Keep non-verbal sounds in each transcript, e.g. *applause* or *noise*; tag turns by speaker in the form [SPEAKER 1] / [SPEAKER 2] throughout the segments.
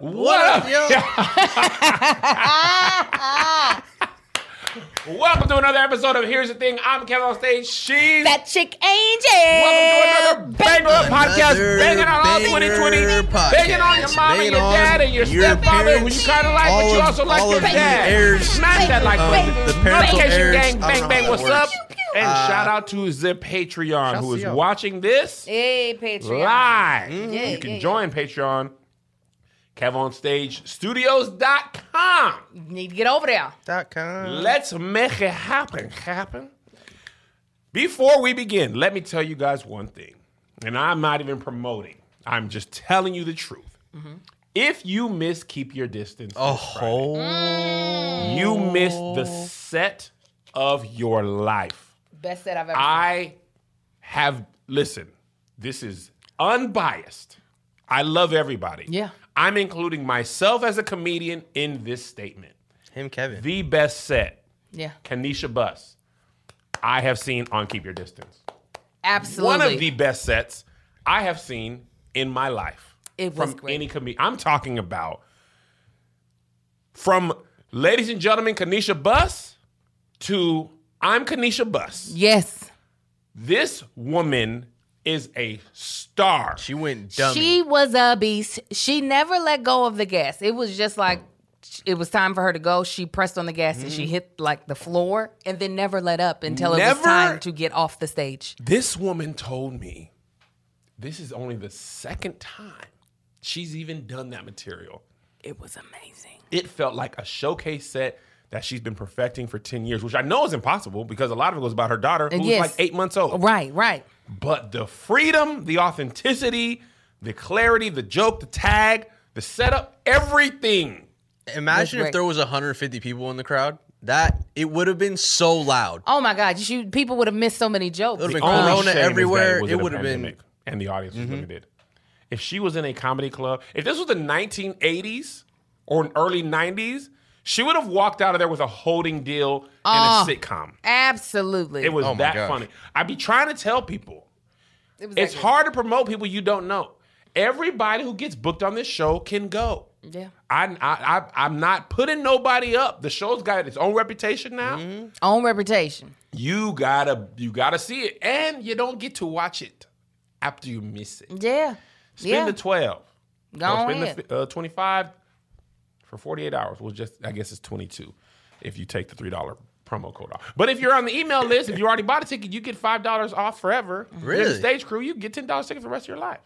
[SPEAKER 1] What, what up, yo?
[SPEAKER 2] *laughs* Welcome to another episode of Here's the Thing. I'm Kevin on stage. She's
[SPEAKER 3] that chick Angel.
[SPEAKER 2] Welcome to another banger another podcast, banging on all 2020, podcast. banging on your mom and your dad and your, your stepfather, who you kind of like, but you also of, like your dad. Smash that like button. The notification gang, bang bang. What's up? And uh, shout out to the Patreon who is watching this.
[SPEAKER 3] Hey, Patreon. Live. Mm-hmm.
[SPEAKER 2] Yeah, you can yeah, join yeah. Patreon KevOnStageStudios.com. com.
[SPEAKER 3] need to get over there.
[SPEAKER 2] Dot com. Let's make it happen. Happen. Before we begin, let me tell you guys one thing, and I'm not even promoting. I'm just telling you the truth. Mm-hmm. If you miss Keep Your Distance, oh. Friday, you miss the set of your life.
[SPEAKER 3] Best set I've ever I
[SPEAKER 2] have listen. This is unbiased. I love everybody.
[SPEAKER 3] Yeah.
[SPEAKER 2] I'm including myself as a comedian in this statement.
[SPEAKER 4] Him, Kevin.
[SPEAKER 2] The best set. Yeah. Kanisha Buss. I have seen on Keep Your Distance.
[SPEAKER 3] Absolutely.
[SPEAKER 2] One of the best sets I have seen in my life.
[SPEAKER 3] It was from great. any comedian.
[SPEAKER 2] I'm talking about from ladies and gentlemen, Kanisha Buss to I'm Kanisha Buss.
[SPEAKER 3] Yes.
[SPEAKER 2] This woman is a star.
[SPEAKER 4] She went
[SPEAKER 3] She was a beast. She never let go of the gas. It was just like it was time for her to go. She pressed on the gas and she mm-hmm. hit like the floor and then never let up until it was time to get off the stage.
[SPEAKER 2] This woman told me this is only the second time she's even done that material.
[SPEAKER 3] It was amazing.
[SPEAKER 2] It felt like a showcase set that she's been perfecting for 10 years, which I know is impossible because a lot of it was about her daughter uh, who was like eight months old.
[SPEAKER 3] Right, right.
[SPEAKER 2] But the freedom, the authenticity, the clarity, the joke, the tag, the setup, everything.
[SPEAKER 4] Imagine if there was 150 people in the crowd. That it would have been so loud.
[SPEAKER 3] Oh my God! You people would have missed so many jokes.
[SPEAKER 2] It
[SPEAKER 3] would have been
[SPEAKER 2] only corona is that everywhere. It would have been. and the audience was limited. Mm-hmm. If she was in a comedy club, if this was the 1980s or early 90s, she would have walked out of there with a holding deal and a uh, sitcom.
[SPEAKER 3] Absolutely.
[SPEAKER 2] It was oh that gosh. funny. I'd be trying to tell people. It it's hard to promote people you don't know. Everybody who gets booked on this show can
[SPEAKER 3] go. Yeah. I, I, I
[SPEAKER 2] am not putting nobody up. The show's got its own reputation now. Mm-hmm.
[SPEAKER 3] Own reputation.
[SPEAKER 2] You gotta you gotta see it, and you don't get to watch it after you miss
[SPEAKER 3] it.
[SPEAKER 2] Yeah. Spend yeah. the twelve. Go or spend ahead. the uh, twenty five for 48 hours. we'll just I guess it's 22 if you take the three dollar promo code off. But if you're on the email list, if you already bought a ticket, you get five dollars off forever.
[SPEAKER 4] Really?
[SPEAKER 2] You're stage crew, you get ten dollars ticket for the rest of your life.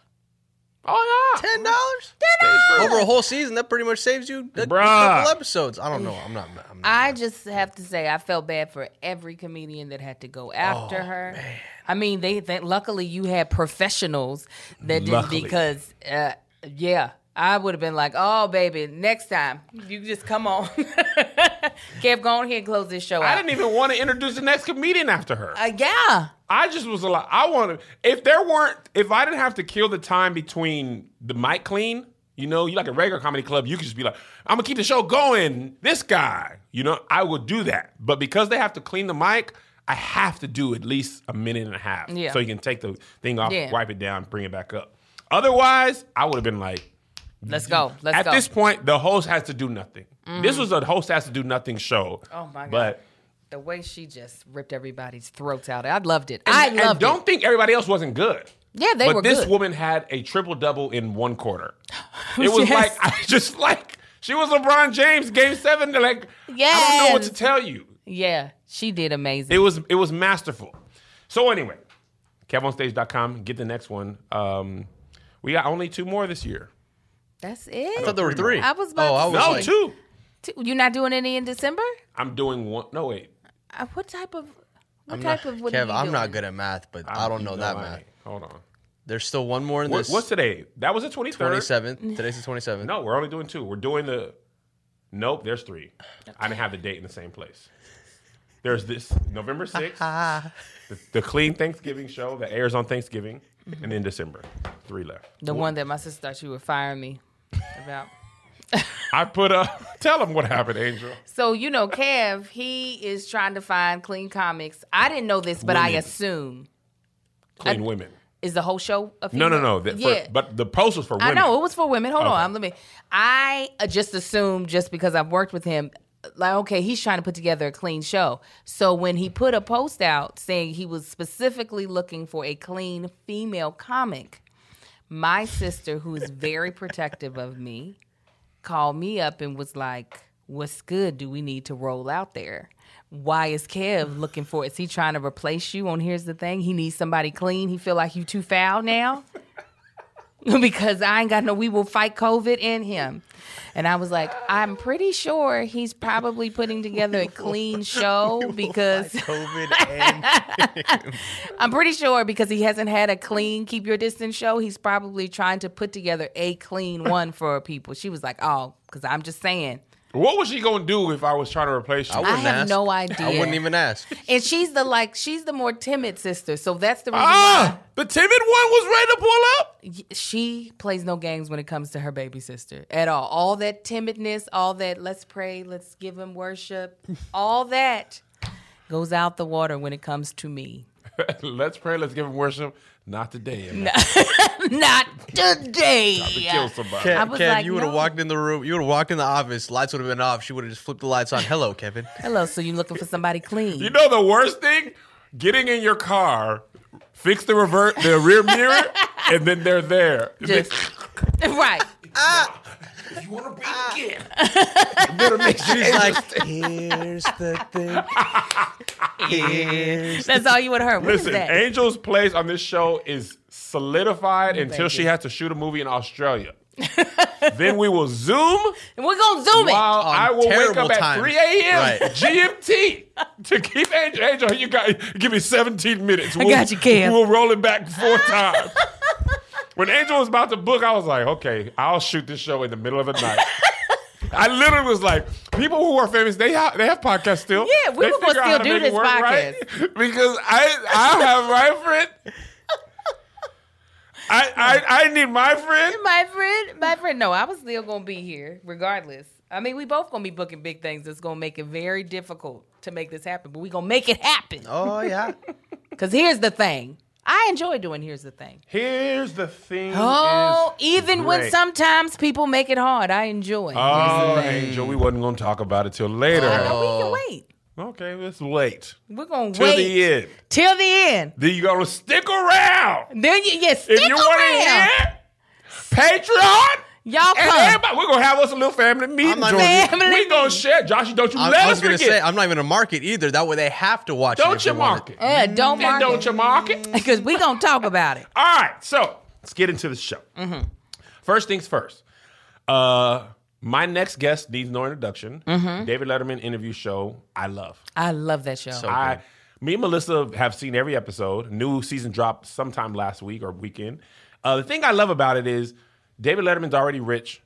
[SPEAKER 2] Oh
[SPEAKER 3] yeah, ten dollars, ten dollars
[SPEAKER 4] over a whole season. That pretty much saves you
[SPEAKER 2] a, couple
[SPEAKER 4] episodes. I don't know. I'm not. I'm
[SPEAKER 3] not i just not. have to say I felt bad for every comedian that had to go after oh, her. Man. I mean, they, they, luckily you had professionals that luckily. did because uh, yeah, I would have been like, "Oh, baby, next time you just come on." *laughs* Kev, go here and close this show. I
[SPEAKER 2] didn't even want to introduce the next comedian after her.
[SPEAKER 3] Uh, yeah,
[SPEAKER 2] I just was like, I wanted. If there weren't, if I didn't have to kill the time between the mic clean, you know, you like a regular comedy club, you could just be like, "I'm gonna keep the show going." This guy, you know, I would do that. But because they have to clean the mic, I have to do at least a minute and a half. Yeah. So you can take the thing off, yeah. wipe it down, bring it back up. Otherwise, I would have been like.
[SPEAKER 3] Let's go.
[SPEAKER 2] Let's At go. this point, the host has to do nothing. Mm-hmm. This was a host has to do nothing show. Oh my god! But
[SPEAKER 3] the way she just ripped everybody's throats out, I loved it. And, I
[SPEAKER 2] loved
[SPEAKER 3] and
[SPEAKER 2] don't it. think everybody else wasn't good.
[SPEAKER 3] Yeah, they
[SPEAKER 2] but
[SPEAKER 3] were.
[SPEAKER 2] this
[SPEAKER 3] good.
[SPEAKER 2] woman had a triple double in one quarter. *laughs* It was yes. like I *laughs* just like she was LeBron James game seven. Like yes. I don't know what to tell you.
[SPEAKER 3] Yeah, she did amazing.
[SPEAKER 2] It was it was masterful. So anyway, kevonstage.com, get the next one. Um, we got only two more this year.
[SPEAKER 3] That's
[SPEAKER 4] it. I thought there were three.
[SPEAKER 3] I was about. Oh, I was
[SPEAKER 2] no, like, two. two.
[SPEAKER 3] You're not doing any in December.
[SPEAKER 2] I'm doing one. No wait.
[SPEAKER 3] Uh, what type of? What I'm type not, of? What Kev, I'm doing?
[SPEAKER 4] not good at math, but I, I don't know no that way. math.
[SPEAKER 2] Hold on.
[SPEAKER 4] There's still one more in what, this.
[SPEAKER 2] What's today? That was the 23rd.
[SPEAKER 4] 27th. *laughs* Today's the 27th.
[SPEAKER 2] No, we're only doing two. We're doing the. Nope, there's three. Okay. I didn't have the date in the same place. There's this November 6th, *laughs* the, the, Clean Thanksgiving show that airs on Thanksgiving, mm-hmm. and then December. Three left.
[SPEAKER 3] The one that my sister thought you would fire me about.
[SPEAKER 2] I put a *laughs* tell them what happened, Angel.
[SPEAKER 3] So you know, Kev, he is trying to find clean comics. I didn't know this, but Women. I assume
[SPEAKER 2] clean I, women.
[SPEAKER 3] Is the whole show a
[SPEAKER 2] female? No, no, no. That, yeah. For, but the post was for women.
[SPEAKER 3] I know it was for women. Hold okay. on, let me. I uh, just assumed just because I've worked with him, like okay, he's trying to put together a clean show. So when he put a post out saying he was specifically looking for a clean female comic, my sister, who is very protective of me, called me up and was like, What's good? Do we need to roll out there? Why is Kev looking for? Is he trying to replace you? On here's the thing, he needs somebody clean. He feel like you too foul now. *laughs* because I ain't got no, we will fight COVID in him. And I was like, I'm pretty sure he's probably putting together a *laughs* clean show because COVID. *laughs* I'm pretty sure because he hasn't had a clean keep your distance show. He's probably trying to put together a clean one for people. She was like, oh, because I'm just saying
[SPEAKER 2] what was she gonna do if I was trying to replace you?
[SPEAKER 3] I, I have ask. no idea. I
[SPEAKER 4] wouldn't even ask.
[SPEAKER 3] And she's the like she's the more timid sister, so that's the reason. Ah,
[SPEAKER 2] why. the timid one was ready to pull up.
[SPEAKER 3] She plays no games when it comes to her baby sister at all. All that timidness, all that let's pray, let's give him worship, all that goes out the water when it comes to me.
[SPEAKER 2] *laughs* let's pray. Let's give him worship. Not today.
[SPEAKER 3] *laughs* not today. to
[SPEAKER 4] kill somebody. Kev, I was like, you would have no. walked in the room. You would have walked in the office. Lights would have been off. She would have just flipped the lights on. Hello, Kevin.
[SPEAKER 3] *laughs* Hello. So you looking for somebody clean?
[SPEAKER 2] You know the worst thing? Getting in your car, fix the revert, the rear mirror, and then they're there. Just,
[SPEAKER 3] right. Ah! If you want to be ah. again, you *laughs* better make sure he's like, here's the thing. *laughs* Here's That's all you would hear. What
[SPEAKER 2] Listen, Angel's place on this show is solidified Thank until you. she has to shoot a movie in Australia. *laughs* then we will zoom.
[SPEAKER 3] And we're gonna zoom it.
[SPEAKER 2] While I will wake up at 3 a.m. Right. GMT to keep Angel. Angel, you got give me 17 minutes.
[SPEAKER 3] We'll, I got you, Cam.
[SPEAKER 2] We'll roll it back four times when Angel was about to book, I was like, okay, I'll shoot this show in the middle of the night. I literally was like, people who are famous, they have, they have podcasts still.
[SPEAKER 3] Yeah,
[SPEAKER 2] we
[SPEAKER 3] they were gonna still do this podcast right? *laughs*
[SPEAKER 2] because I I have my friend. I, I I need my friend.
[SPEAKER 3] My friend, my friend. No, I was still gonna be here regardless. I mean, we both gonna be booking big things. That's gonna make it very difficult to make this happen, but we gonna make it happen.
[SPEAKER 4] Oh yeah.
[SPEAKER 3] Because *laughs* here's the thing. I enjoy doing here's the thing.
[SPEAKER 2] Here's the thing.
[SPEAKER 3] Oh, even great. when sometimes people make it hard, I enjoy.
[SPEAKER 2] Oh, Angel, we wasn't going to talk about it till later.
[SPEAKER 3] Oh, we can wait.
[SPEAKER 2] Okay, let's
[SPEAKER 3] wait. We're gonna till wait
[SPEAKER 2] till the end. Till the end. Then you going to stick around.
[SPEAKER 3] Then you yes. Yeah, if you want
[SPEAKER 2] to hear Patreon
[SPEAKER 3] Y'all come.
[SPEAKER 2] Everybody, we're gonna have us a little family meeting.
[SPEAKER 3] Not, family we
[SPEAKER 2] gonna share. Josh, don't you I, let I was
[SPEAKER 4] us gonna
[SPEAKER 2] forget.
[SPEAKER 4] say I'm not even a market either. That way they have to watch.
[SPEAKER 2] Don't
[SPEAKER 4] it you
[SPEAKER 2] market?
[SPEAKER 3] Yeah, uh, don't and market.
[SPEAKER 2] Don't you market?
[SPEAKER 3] Because *laughs* we gonna talk about it.
[SPEAKER 2] All right, so let's get into the show. Mm-hmm. First things first. Uh, my next guest needs no introduction. Mm-hmm. David Letterman interview show. I love.
[SPEAKER 3] I love that show. So
[SPEAKER 2] I, good. me and Melissa have seen every episode. New season dropped sometime last week or weekend. Uh, the thing I love about it is David Letterman's already rich.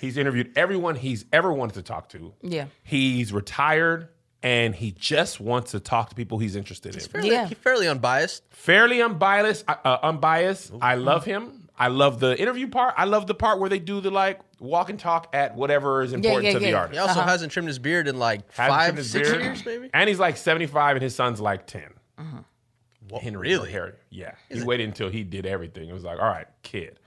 [SPEAKER 2] He's interviewed everyone he's ever wanted to talk to.
[SPEAKER 3] Yeah.
[SPEAKER 2] He's retired and he just wants to talk to people he's interested
[SPEAKER 4] he's
[SPEAKER 2] in. Fairly,
[SPEAKER 4] yeah. He's fairly unbiased.
[SPEAKER 2] Fairly unbiased. Uh, uh unbiased. Ooh. I love him. I love the interview part. I love the part where they do the like walk and talk at whatever is important yeah, yeah, to the artist. He
[SPEAKER 4] also uh-huh. hasn't trimmed his beard in like hasn't five, six beard. years
[SPEAKER 2] maybe. And he's like 75 and his son's like 10.
[SPEAKER 4] Uh-huh. Henry. Really? Harry.
[SPEAKER 2] Yeah. Is he it? waited until he did everything. It was like, all right, kid.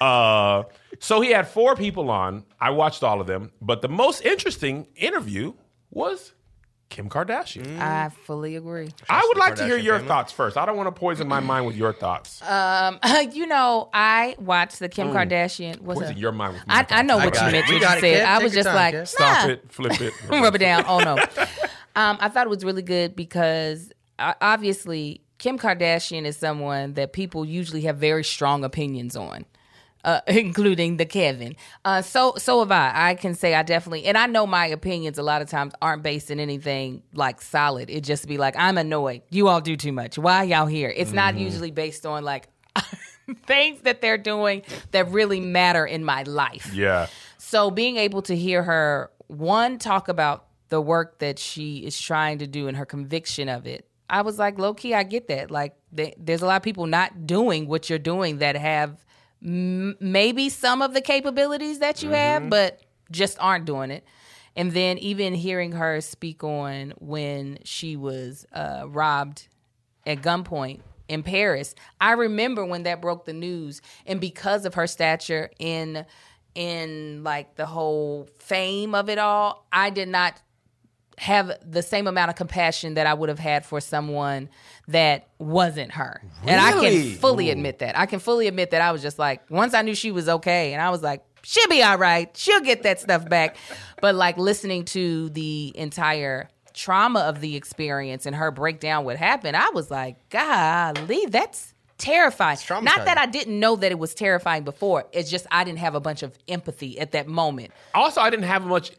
[SPEAKER 2] Uh, so he had four people on. I watched all of them, but the most interesting interview was Kim Kardashian.
[SPEAKER 3] Mm. I fully agree.
[SPEAKER 2] I would like to hear your family. thoughts first. I don't want to poison my mind with your thoughts.
[SPEAKER 3] Um, *laughs* you know, I watched the Kim mm. Kardashian.
[SPEAKER 2] What's Poison your mind with
[SPEAKER 3] my I, I know what you it. meant We you said. I was just time, like, nah.
[SPEAKER 2] Stop it, flip it,
[SPEAKER 3] *laughs* rub it down. Oh no. *laughs* um, I thought it was really good because uh, obviously Kim Kardashian is someone that people usually have very strong opinions on. Uh, *laughs* including the Kevin. Uh, so so have I. I can say I definitely, and I know my opinions a lot of times aren't based in anything like solid. It just be like I'm annoyed. You all do too much. Why y'all here? It's mm-hmm. not usually based on like *laughs* things that they're doing that really matter in my life.
[SPEAKER 2] Yeah.
[SPEAKER 3] So being able to hear her one talk about the work that she is trying to do and her conviction of it I was like, low key, I get that. Like, they, there's a lot of people not doing what you're doing that have m- maybe some of the capabilities that you mm-hmm. have, but just aren't doing it. And then even hearing her speak on when she was uh, robbed at gunpoint in Paris, I remember when that broke the news, and because of her stature in in like the whole fame of it all, I did not have the same amount of compassion that I would have had for someone that wasn't her. Really? And I can fully Ooh. admit that. I can fully admit that I was just like, once I knew she was okay, and I was like, she'll be all right. She'll get that stuff back. *laughs* but like listening to the entire trauma of the experience and her breakdown what happened, I was like, golly, that's terrifying. Not that I didn't know that it was terrifying before. It's just I didn't have a bunch of empathy at that moment.
[SPEAKER 2] Also, I didn't have much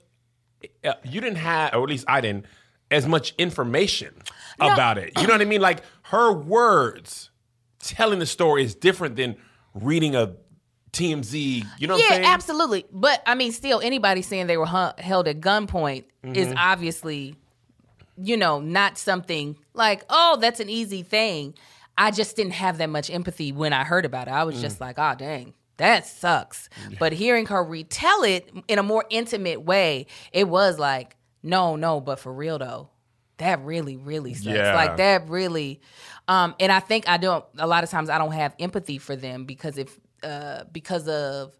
[SPEAKER 2] uh, you didn't have, or at least I didn't, as much information no. about it. You know what I mean? Like her words telling the story is different than reading a TMZ. You know? yeah,
[SPEAKER 3] absolutely. But I mean, still, anybody saying they were held at gunpoint mm-hmm. is obviously, you know, not something like, oh, that's an easy thing. I just didn't have that much empathy when I heard about it. I was mm. just like, oh, dang, that sucks. But hearing her retell it in a more intimate way, it was like, no, no, but for real though, that really, really sucks. Yeah. Like that really, um, and I think I don't. A lot of times I don't have empathy for them because if uh, because of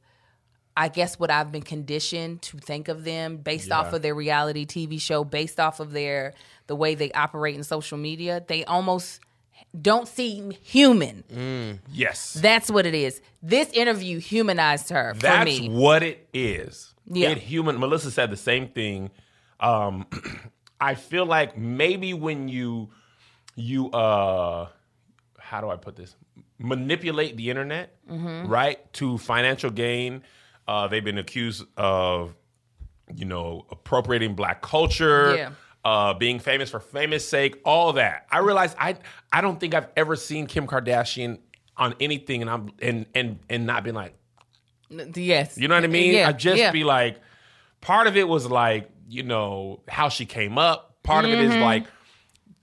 [SPEAKER 3] I guess what I've been conditioned to think of them based yeah. off of their reality TV show, based off of their the way they operate in social media, they almost don't seem human. Mm,
[SPEAKER 2] yes.
[SPEAKER 3] That's what it is. This interview humanized her
[SPEAKER 2] That's
[SPEAKER 3] me.
[SPEAKER 2] what it is. Yeah. It human Melissa said the same thing. Um *clears throat* I feel like maybe when you you uh how do I put this? Manipulate the internet, mm-hmm. right? To financial gain. Uh they've been accused of you know, appropriating black culture. Yeah uh, being famous for famous sake, all that. I realized I I don't think I've ever seen Kim Kardashian on anything, and I'm and and and not been like,
[SPEAKER 3] yes,
[SPEAKER 2] you know what I mean. Yeah, I just yeah. be like, part of it was like you know how she came up. Part mm-hmm. of it is mm-hmm. like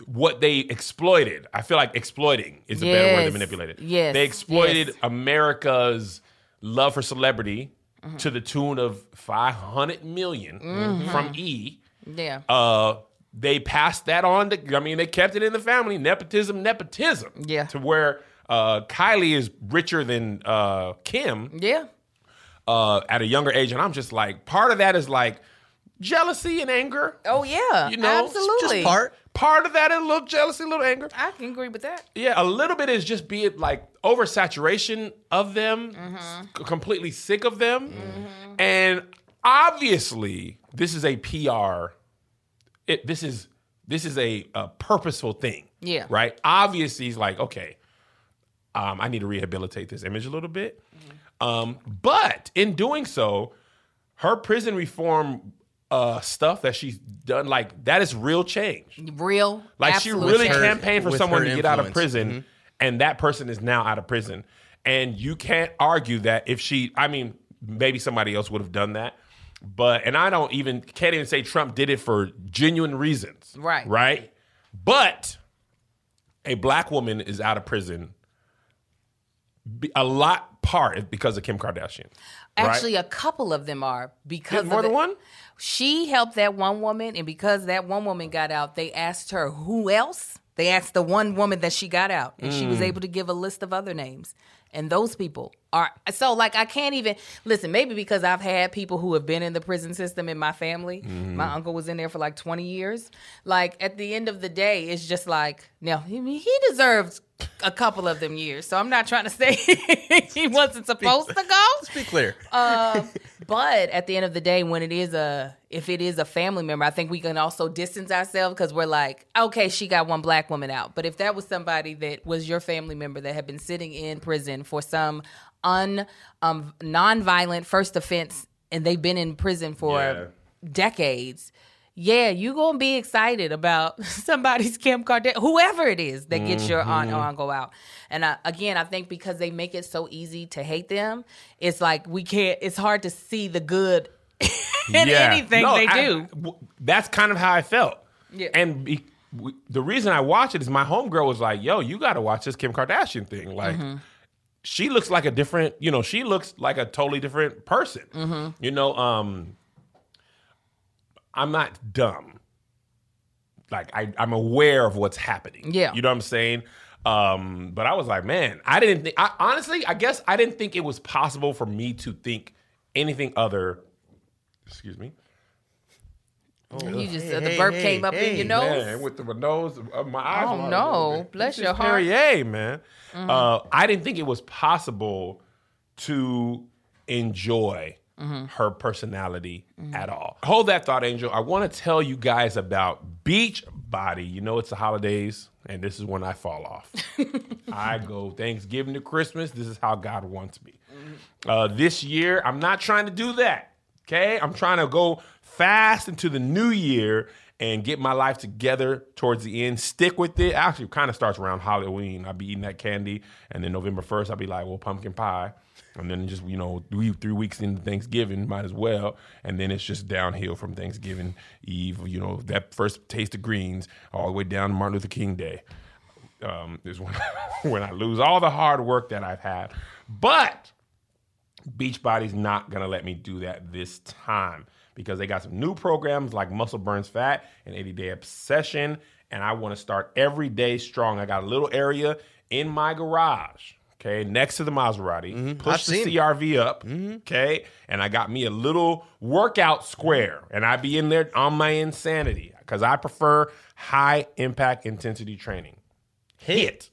[SPEAKER 2] what they exploited. I feel like exploiting is a yes. better word than manipulated.
[SPEAKER 3] Yes,
[SPEAKER 2] they exploited yes. America's love for celebrity mm-hmm. to the tune of five hundred million hundred mm-hmm. from E. Yeah. Uh, they passed that on to, I mean, they kept it in the family. Nepotism, nepotism.
[SPEAKER 3] Yeah.
[SPEAKER 2] To where uh, Kylie is richer than uh, Kim.
[SPEAKER 3] Yeah.
[SPEAKER 2] Uh, at a younger age. And I'm just like, part of that is like jealousy and anger.
[SPEAKER 3] Oh, yeah. You know, absolutely. Just
[SPEAKER 2] part. Part of that is a little jealousy, a little anger.
[SPEAKER 3] I can agree with that.
[SPEAKER 2] Yeah, a little bit is just be it like oversaturation of them, mm-hmm. completely sick of them. Mm-hmm. And obviously, this is a PR it, this is this is a, a purposeful thing.
[SPEAKER 3] Yeah.
[SPEAKER 2] Right. Obviously, he's like, okay, um, I need to rehabilitate this image a little bit. Mm-hmm. Um, but in doing so, her prison reform uh, stuff that she's done, like that is real change.
[SPEAKER 3] Real. Like she really
[SPEAKER 2] campaigned for someone to get out of prison, mm-hmm. and that person is now out of prison. And you can't argue that if she, I mean, maybe somebody else would have done that, but and I don't even can't even say Trump did it for genuine reasons.
[SPEAKER 3] Right.
[SPEAKER 2] Right? But a black woman is out of prison a lot part because of Kim Kardashian.
[SPEAKER 3] Actually, right? a couple of them are because
[SPEAKER 2] more than one.
[SPEAKER 3] She helped that one woman, and because that one woman got out, they asked her who else. They asked the one woman that she got out, and mm. she was mm. able to give a list of other names and those people are so like I can't even listen. Maybe because I've had people who have been in the prison system in my family. Mm-hmm. My uncle was in there for like twenty years. Like at the end of the day, it's just like now he, he deserves a couple of them years. So I'm not trying to say *laughs* he wasn't supposed to go.
[SPEAKER 2] Let's be clear.
[SPEAKER 3] Uh, but at the end of the day, when it is a, if it is a family member, I think we can also distance ourselves because we're like, okay, she got one black woman out. But if that was somebody that was your family member that had been sitting in prison for some un, um, first offense and they've been in prison for yeah. decades, yeah, you gonna be excited about *laughs* somebody's Kim Kardashian, whoever it is that gets mm-hmm. your aunt on go out. And I, again, I think because they make it so easy to hate them, it's like we can't. It's hard to see the good *laughs* in yeah. anything no, they I, do.
[SPEAKER 2] That's kind of how I felt. Yeah, and. Be, the reason I watch it is my homegirl was like, "Yo, you got to watch this Kim Kardashian thing. Like, mm-hmm. she looks like a different, you know, she looks like a totally different person. Mm-hmm. You know, um, I'm not dumb. Like I, I'm aware of what's happening.
[SPEAKER 3] Yeah.
[SPEAKER 2] You know what I'm saying? Um, but I was like, man, I didn't think I honestly, I guess I didn't think it was possible for me to think anything other excuse me.
[SPEAKER 3] Oh, you just hey, uh, the burp hey, came up in your nose. Man,
[SPEAKER 2] with
[SPEAKER 3] the
[SPEAKER 2] nose, of uh, my eyes.
[SPEAKER 3] Oh no, bless this your heart.
[SPEAKER 2] Perrier, man. Mm-hmm. Uh, I didn't think it was possible to enjoy mm-hmm. her personality mm-hmm. at all. Hold that thought, Angel. I want to tell you guys about Beachbody. You know, it's the holidays, and this is when I fall off. *laughs* I go Thanksgiving to Christmas. This is how God wants me. Uh, this year, I'm not trying to do that. Okay, I'm trying to go fast into the new year and get my life together towards the end. Stick with it. Actually, it kind of starts around Halloween. I'll be eating that candy, and then November first, I'll be like, well, pumpkin pie and then just you know three, three weeks into Thanksgiving, might as well, and then it's just downhill from Thanksgiving Eve. You know that first taste of greens all the way down to Martin Luther King Day um, is when *laughs* when I lose all the hard work that I've had. But Beachbody's not gonna let me do that this time because they got some new programs like Muscle Burns Fat and 80 Day Obsession, and I want to start every day strong. I got a little area in my garage okay, next to the Maserati, mm-hmm. push the CRV it. up, mm-hmm. okay, and I got me a little workout square, and I be in there on my insanity because I prefer high impact intensity training. Hit. Hit.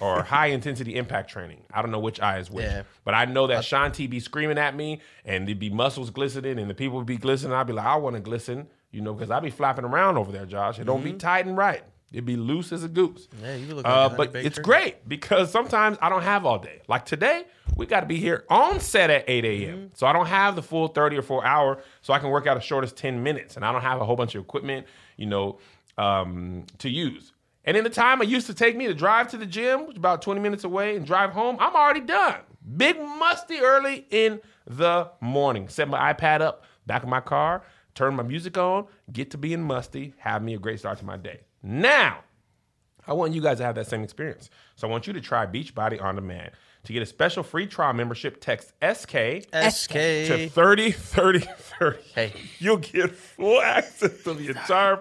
[SPEAKER 2] or *laughs* high intensity impact training. I don't know which eye is which, yeah. but I know that Shaun T be screaming at me, and there'd be muscles glistening, and the people would be glistening. I'd be like, I want to glisten, you know, because I'd be flapping around over there, Josh. It mm-hmm. don't be mm-hmm. tight and right. It'd be loose as a goose. Yeah, you look like uh, But it's great because sometimes I don't have all day. Like today, we got to be here on set at 8 a.m. Mm-hmm. So I don't have the full 30 or 4 hour. So I can work out as short as 10 minutes. And I don't have a whole bunch of equipment, you know, um, to use. And in the time it used to take me to drive to the gym, which about 20 minutes away, and drive home, I'm already done. Big musty early in the morning. Set my iPad up, back in my car, turn my music on, get to being musty, have me a great start to my day now. I want you guys to have that same experience. So I want you to try Beachbody On Demand. To get a special free trial membership, text SK, SK. to 30 30 30.
[SPEAKER 4] Hey.
[SPEAKER 2] You'll get full access to the entire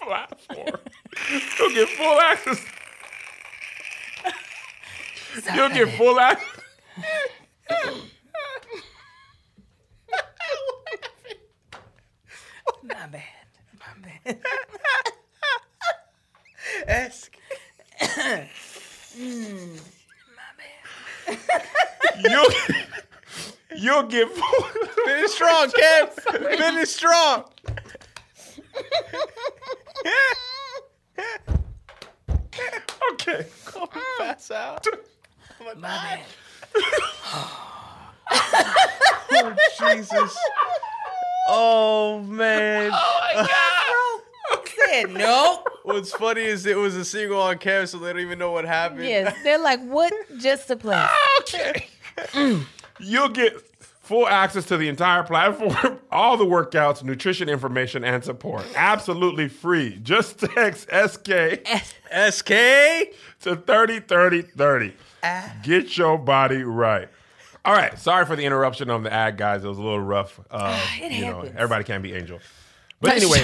[SPEAKER 2] platform. You'll get full access. You'll get full access. *laughs*
[SPEAKER 3] My bad. My bad. *laughs*
[SPEAKER 2] Ask.
[SPEAKER 3] Mm.
[SPEAKER 2] you you'll get finish strong, Kev. Finish strong. okay, call ah. me pass out. Oh my, My man. oh Jesus. Oh man. Oh my god
[SPEAKER 3] said no.
[SPEAKER 4] What's funny is it was a single on campus, so they don't even know what happened. Yes,
[SPEAKER 3] they're like, what just took play?" okay.
[SPEAKER 2] Mm. You'll get full access to the entire platform, *laughs* all the workouts, nutrition information, and support. Absolutely free. Just text SK SK to 30 30 30. Ah. Get your body right. All right. Sorry for the interruption on the ad, guys. It was a little rough. Uh, uh,
[SPEAKER 3] you happens. know,
[SPEAKER 2] everybody can't be angel. But anyway,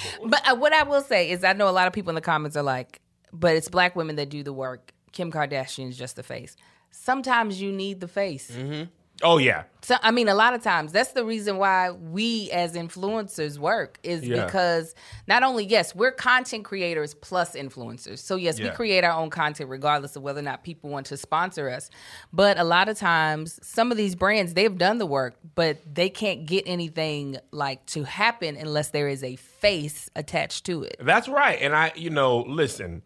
[SPEAKER 2] *laughs* but uh,
[SPEAKER 3] what I will say is, I know a lot of people in the comments are like, "But it's black women that do the work." Kim Kardashian's just the face. Sometimes you need the face. Mm-hmm.
[SPEAKER 2] Oh yeah.
[SPEAKER 3] So I mean, a lot of times that's the reason why we as influencers work is yeah. because not only yes, we're content creators plus influencers. So yes, yeah. we create our own content regardless of whether or not people want to sponsor us. But a lot of times, some of these brands they've done the work, but they can't get anything like to happen unless there is a face attached to it.
[SPEAKER 2] That's right. And I, you know, listen,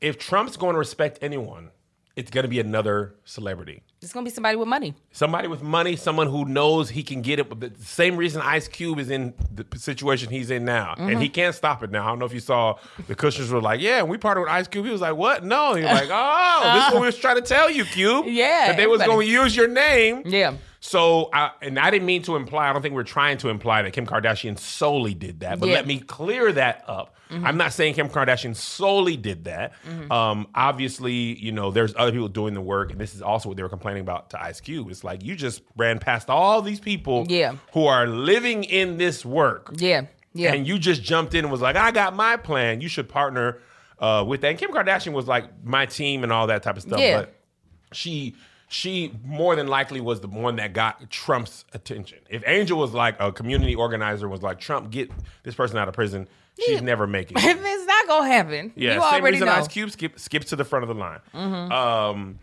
[SPEAKER 2] if Trump's going to respect anyone, it's going to be another celebrity.
[SPEAKER 3] It's
[SPEAKER 2] gonna be
[SPEAKER 3] somebody with money.
[SPEAKER 2] Somebody with money, someone who knows he can get it. The same reason Ice Cube is in the situation he's in now, mm-hmm. and he mm-hmm. can't stop it now. I don't know if you saw the Cushions were like, "Yeah, we parted with Ice Cube." He was like, "What? No." He was like, *laughs* "Oh, uh, this is what we was trying to tell you, Cube.
[SPEAKER 3] Yeah,
[SPEAKER 2] that they was gonna use your name."
[SPEAKER 3] Yeah.
[SPEAKER 2] So, I, and I didn't mean to imply. I don't think we we're trying to imply that Kim Kardashian solely did that, but yeah. let me clear that up Mm-hmm. I'm not saying Kim Kardashian solely did that. Mm-hmm. Um, obviously, you know, there's other people doing the work, and this is also what they were complaining about to Ice Cube. It's like you just ran past all these people
[SPEAKER 3] yeah.
[SPEAKER 2] who are living in this work.
[SPEAKER 3] Yeah. Yeah.
[SPEAKER 2] And you just jumped in and was like, I got my plan. You should partner uh, with that. And Kim Kardashian was like my team and all that type of stuff. Yeah. But she she more than likely was the one that got Trump's attention. If Angel was like a community organizer, was like, Trump, get this person out of prison, She's never making *laughs* it.
[SPEAKER 3] it's not gonna happen.
[SPEAKER 2] Yeah, you same already reason know. Ice Cube skip, skips to the front of the line. Mm-hmm. Um,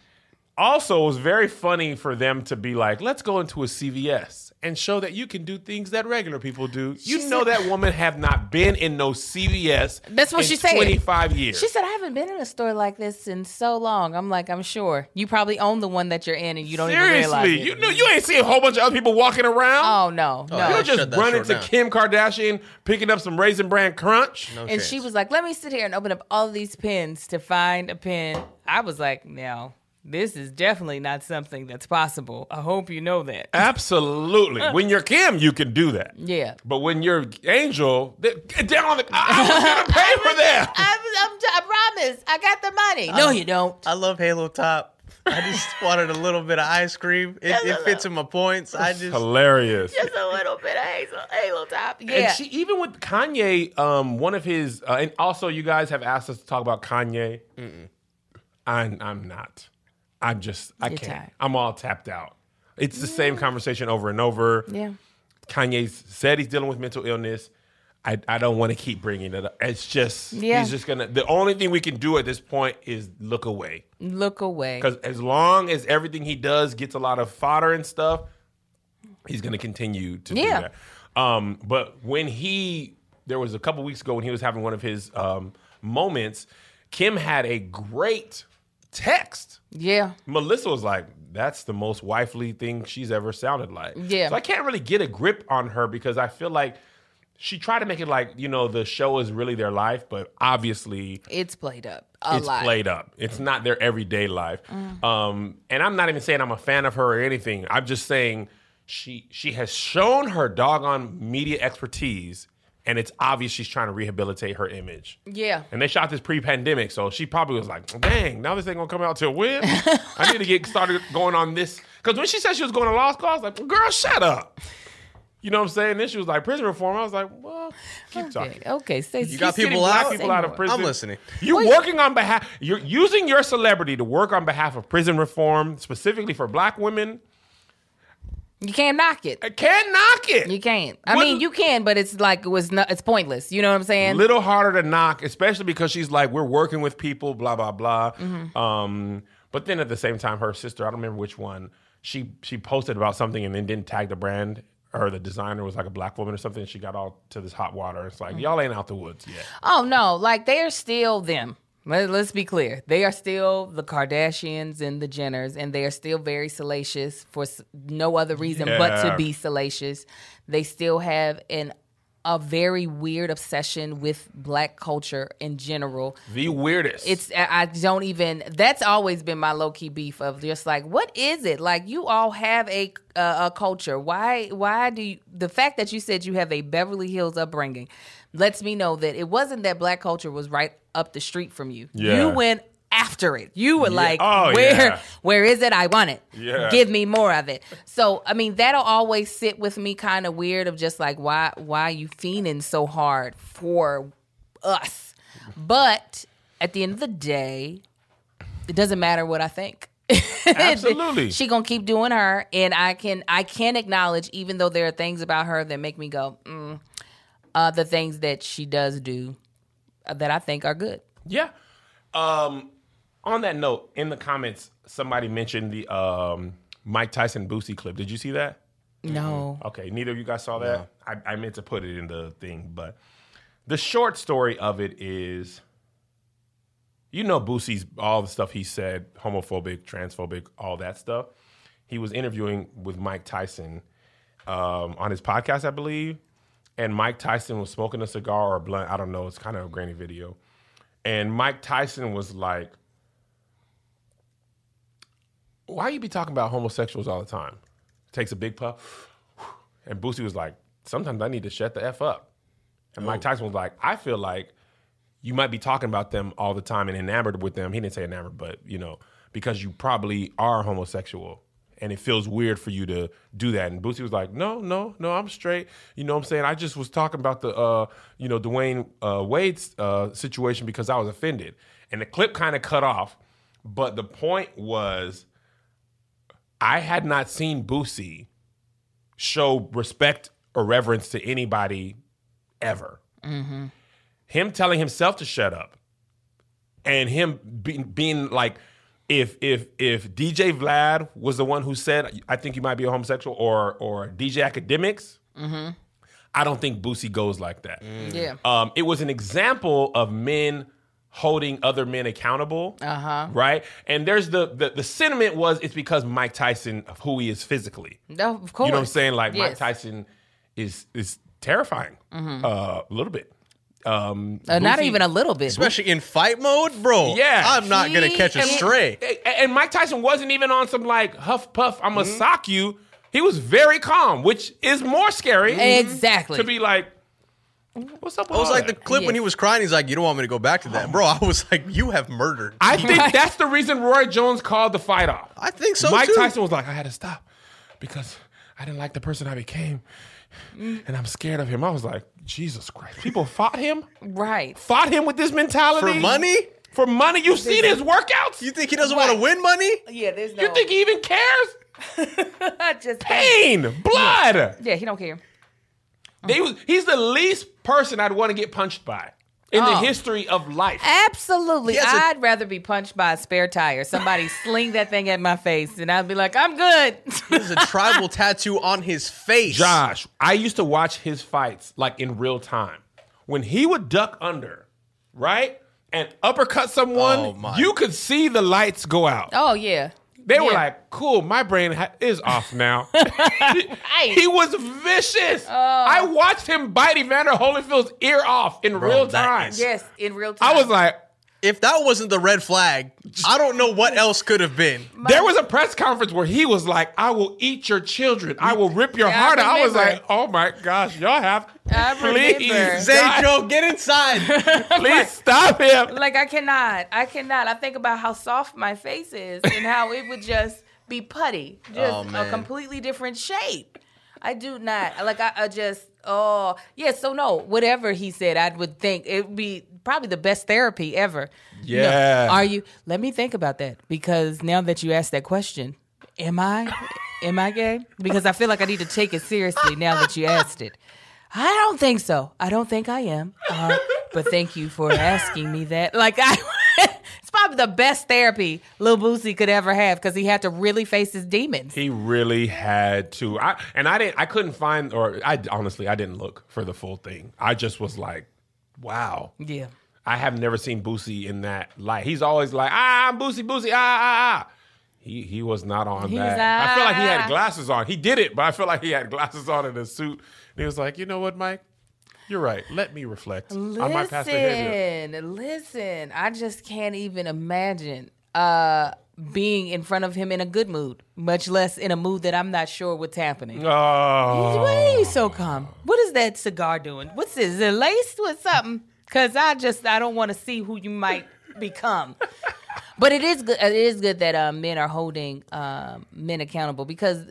[SPEAKER 2] also, it was very funny for them to be like, "Let's go into a CVS." and show that you can do things that regular people do. you know that woman have not been in no CVS.
[SPEAKER 3] That's what she said.
[SPEAKER 2] Twenty five years.
[SPEAKER 3] She said I haven't been in a store like this in so long. I'm like, I'm sure you probably own the one that you're in, and you don't Seriously, even
[SPEAKER 2] realize You know, you ain't see a whole bunch of other people walking around.
[SPEAKER 3] Oh no,
[SPEAKER 2] oh, no.
[SPEAKER 3] Oh, you
[SPEAKER 2] just run into Kim Kardashian picking up some Raisin Bran Crunch,
[SPEAKER 3] no and chance. she was like, "Let me sit here and open up all these pins to find a pin." I was like, "No." this is definitely not something that's possible. I hope you know that.
[SPEAKER 2] *laughs* Absolutely. when you're Kim, you can do that.
[SPEAKER 3] Yeah.
[SPEAKER 2] But when you're Angel, get down on the. I was gonna pay *laughs* for that. *laughs* I, I'm,
[SPEAKER 3] I promise. I got the money.
[SPEAKER 4] No, um, you don't. I love Halo Top. I just wanted a little bit of ice cream. It, it fits in my points. I just
[SPEAKER 2] hilarious.
[SPEAKER 3] Just a little bit of hazel, halo top. Yeah. And
[SPEAKER 2] she, even with Kanye, um, one of his, uh, and also you guys have asked us to talk about Kanye. Mm-mm. I'm, I'm not. I'm just I You're can't. Tired. I'm all tapped out. It's the yeah. same conversation over and over.
[SPEAKER 3] Yeah.
[SPEAKER 2] Kanye said he's dealing with mental illness. I, I don't want to keep bringing it up. It's just yeah. he's just gonna. The only thing we can do at this point is look away.
[SPEAKER 3] Look away.
[SPEAKER 2] Because as long as everything he does gets a lot of fodder and stuff, he's gonna continue to yeah. do that. Um, but when he there was a couple weeks ago when he was having one of his um, moments, Kim had a great text.
[SPEAKER 3] Yeah.
[SPEAKER 2] Melissa was like, that's the most wifely thing she's ever sounded like.
[SPEAKER 3] Yeah.
[SPEAKER 2] So I can't really get a grip on her because I feel like she tried to make it like, you know, the show is really their life, but obviously
[SPEAKER 3] it's played up. A
[SPEAKER 2] it's lot. played up. It's not their everyday life. Mm. Um, and I'm not even saying I'm a fan of her or anything. I'm just saying she she has shown her doggone media expertise and it's obvious she's trying to rehabilitate her image.
[SPEAKER 3] Yeah.
[SPEAKER 2] And they shot this pre-pandemic, so she probably was like, "Dang, now this ain't gonna come out till when? I need to get started going on this." Because when she said she was going to law school, I was like, "Girl, shut up." You know what I'm saying? Then she was like, "Prison reform." I was like, "Well, keep okay, talking."
[SPEAKER 3] Okay, say
[SPEAKER 4] you got people out.
[SPEAKER 2] people out of prison. I'm
[SPEAKER 4] listening.
[SPEAKER 2] You're working on behalf. You're using your celebrity to work on behalf of prison reform, specifically for Black women
[SPEAKER 3] you can't knock it. I
[SPEAKER 2] can't knock it.
[SPEAKER 3] You can't. I What- mean, you can, but it's like it was. Not, it's pointless. You know what I'm saying? A
[SPEAKER 2] little harder to knock, especially because she's like, we're working with people, blah blah blah. Mm-hmm. Um, but then at the same time, her sister, I don't remember which one, she she posted about something and then didn't tag the brand or the designer was like a black woman or something. And she got all to this hot water. It's like mm. y'all ain't out the woods yet.
[SPEAKER 3] Oh no, like they are still them. Let, us be clear. They are still the Kardashians and the Jenners, and they are still very salacious for no other reason yeah. but to be salacious. They still have an a very weird obsession with black culture in general.
[SPEAKER 2] The weirdest.
[SPEAKER 3] It's I don't even. That's always been my low key beef of just like, what is it? Like you all have a uh, a culture. Why why do you, the fact that you said you have a Beverly Hills upbringing lets me know that it wasn't that black culture was right up the street from you. Yeah. You went after it. You were yeah. like, oh, where yeah. where is it? I want it. Yeah. Give me more of it. So I mean that'll always sit with me kind of weird of just like why why you fiending so hard for us. But at the end of the day, it doesn't matter what I think.
[SPEAKER 2] *laughs* Absolutely.
[SPEAKER 3] she gonna keep doing her and I can I can acknowledge even though there are things about her that make me go, mm, uh, the things that she does do that I think are good.
[SPEAKER 2] Yeah. Um, on that note, in the comments, somebody mentioned the um, Mike Tyson Boosie clip. Did you see that?
[SPEAKER 3] No. Mm-hmm.
[SPEAKER 2] Okay, neither of you guys saw that. No. I, I meant to put it in the thing, but the short story of it is you know Boosie's all the stuff he said, homophobic, transphobic, all that stuff. He was interviewing with Mike Tyson um, on his podcast, I believe, and Mike Tyson was smoking a cigar or a blunt. I don't know. It's kind of a grainy video. And Mike Tyson was like, why you be talking about homosexuals all the time? Takes a big puff. And Boosie was like, sometimes I need to shut the F up. And Mike oh. Tyson was like, I feel like you might be talking about them all the time and enamored with them. He didn't say enamored, but you know, because you probably are homosexual and it feels weird for you to do that. And Boosie was like, no, no, no, I'm straight. You know what I'm saying? I just was talking about the, uh, you know, Dwyane uh, Wade's uh, situation because I was offended. And the clip kind of cut off. But the point was, I had not seen Boosie show respect or reverence to anybody ever. Mm-hmm. Him telling himself to shut up and him be- being like, if if if DJ Vlad was the one who said, "I think you might be a homosexual," or or DJ Akademiks, mm-hmm. I don't think Boosie goes like that. Mm. Yeah, um, it was an example of men holding other men accountable, uh-huh. right? And there's the, the, the sentiment was it's because Mike Tyson of who he is physically.
[SPEAKER 3] No, of
[SPEAKER 2] course, you know what I'm saying. Like yes. Mike Tyson is is terrifying mm-hmm. uh, a little bit
[SPEAKER 3] um uh, not even a little bit
[SPEAKER 2] especially in fight mode bro
[SPEAKER 4] yeah
[SPEAKER 2] i'm not he, gonna catch a and, stray and mike tyson wasn't even on some like huff puff i'ma mm-hmm. sock you he was very calm which is more scary mm-hmm.
[SPEAKER 3] exactly
[SPEAKER 2] to be like What's
[SPEAKER 4] up? With I was like that? the clip yes. when he was crying. He's like, "You don't want me to go back to that, bro." I was like, "You have murdered."
[SPEAKER 2] I think that's the reason Roy Jones called the fight off.
[SPEAKER 4] I think so.
[SPEAKER 2] Mike too. Tyson was like, "I had to stop because I didn't like the person I became, Mm. and I'm scared of him. I was like, Jesus Christ. People fought him?
[SPEAKER 3] Right.
[SPEAKER 2] Fought him with this mentality?
[SPEAKER 4] For money?
[SPEAKER 2] For money? You see his workouts?
[SPEAKER 4] You think he doesn't want to win money?
[SPEAKER 3] Yeah, there's no.
[SPEAKER 2] You think he even cares? *laughs* Just Pain, blood. Yeah.
[SPEAKER 3] yeah, he don't care.
[SPEAKER 2] They he's the least person I'd want to get punched by in oh. the history of life.
[SPEAKER 3] Absolutely. i I'd rather be punched by a spare tire. Somebody *laughs* sling that thing at my face and I'd be like, I'm good.
[SPEAKER 4] There's a tribal *laughs* tattoo on his face.
[SPEAKER 2] Josh, I used to watch his fights like in real time. When he would duck under, right? And uppercut someone, oh you could see the lights go out.
[SPEAKER 3] Oh, yeah.
[SPEAKER 2] They yeah. were like, "Cool, my brain ha- is off now." *laughs* he was vicious. Oh. I watched him bite Evander Holyfield's ear off in Bro, real time. Is-
[SPEAKER 3] yes, in real time.
[SPEAKER 2] I was like,
[SPEAKER 4] if that wasn't the red flag, I don't know what else could have been.
[SPEAKER 2] there was a press conference where he was like, "I will eat your children. I will rip your yeah, heart out." I was like, "Oh my gosh, y'all have." I
[SPEAKER 4] Please, Zaycho, get inside.
[SPEAKER 2] *laughs* Please stop him.
[SPEAKER 3] Like I cannot, I cannot. I think about how soft my face is and how it would just be putty, just oh, a completely different shape. I do not like. I, I just. Oh yeah. So no, whatever he said, I would think it would be probably the best therapy ever.
[SPEAKER 2] Yeah. No.
[SPEAKER 3] Are you? Let me think about that because now that you asked that question, am I? Am I gay? Because I feel like I need to take it seriously now that you asked it. I don't think so. I don't think I am. Uh, but thank you for asking me that. Like I. *laughs* it's probably the best therapy Lil Boosie could ever have because he had to really face his demons.
[SPEAKER 2] He really had to. I and I didn't. I couldn't find, or I honestly, I didn't look for the full thing. I just was like, wow. Yeah. I have never seen Boosie in that light. He's always like, ah, I'm Boosie, Boosie, ah, ah, ah. He he was not on He's that. I feel like he had glasses on. He did it, but I feel like he had glasses on in a suit. And he was like, you know what, Mike? You're right. Let me reflect. Listen, I might pass
[SPEAKER 3] listen. I just can't even imagine uh, being in front of him in a good mood, much less in a mood that I'm not sure what's happening. Oh. Why are you so calm? What is that cigar doing? What's this? Is it laced with something? Cause I just I don't want to see who you might *laughs* become. but it is good. It is good that uh, men are holding um, men accountable because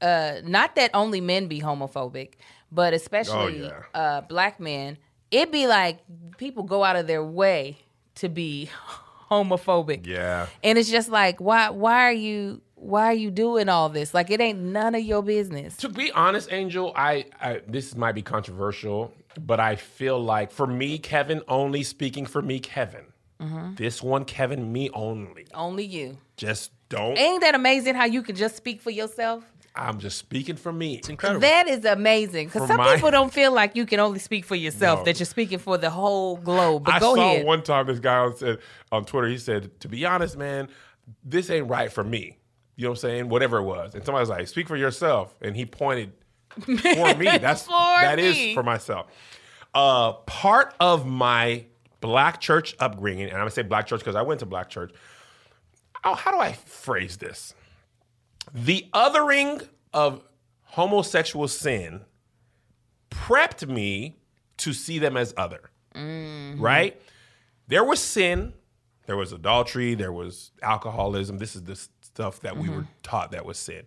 [SPEAKER 3] uh, not that only men be homophobic, but especially oh, yeah. uh, black men. It be like people go out of their way to be *laughs* homophobic.
[SPEAKER 2] Yeah,
[SPEAKER 3] and it's just like why why are you why are you doing all this? Like it ain't none of your business.
[SPEAKER 2] To be honest, Angel, I, I this might be controversial but I feel like for me, Kevin, only speaking for me, Kevin. Mm-hmm. This one, Kevin, me only.
[SPEAKER 3] Only you.
[SPEAKER 2] Just don't.
[SPEAKER 3] Ain't that amazing how you can just speak for yourself?
[SPEAKER 2] I'm just speaking for me.
[SPEAKER 4] It's incredible.
[SPEAKER 3] That is amazing because some my... people don't feel like you can only speak for yourself; no. that you're speaking for the whole globe. But I go saw ahead.
[SPEAKER 2] one time this guy said on Twitter. He said, "To be honest, man, this ain't right for me." You know what I'm saying? Whatever it was, and somebody was like, "Speak for yourself," and he pointed *laughs* for me. That's *laughs* for that me. is for myself. Uh, part of my black church upbringing, and I'm gonna say black church because I went to black church. Oh, how do I phrase this? The othering of homosexual sin prepped me to see them as other. Mm-hmm. Right? There was sin, there was adultery, there was alcoholism. This is the stuff that mm-hmm. we were mm-hmm. taught that was sin.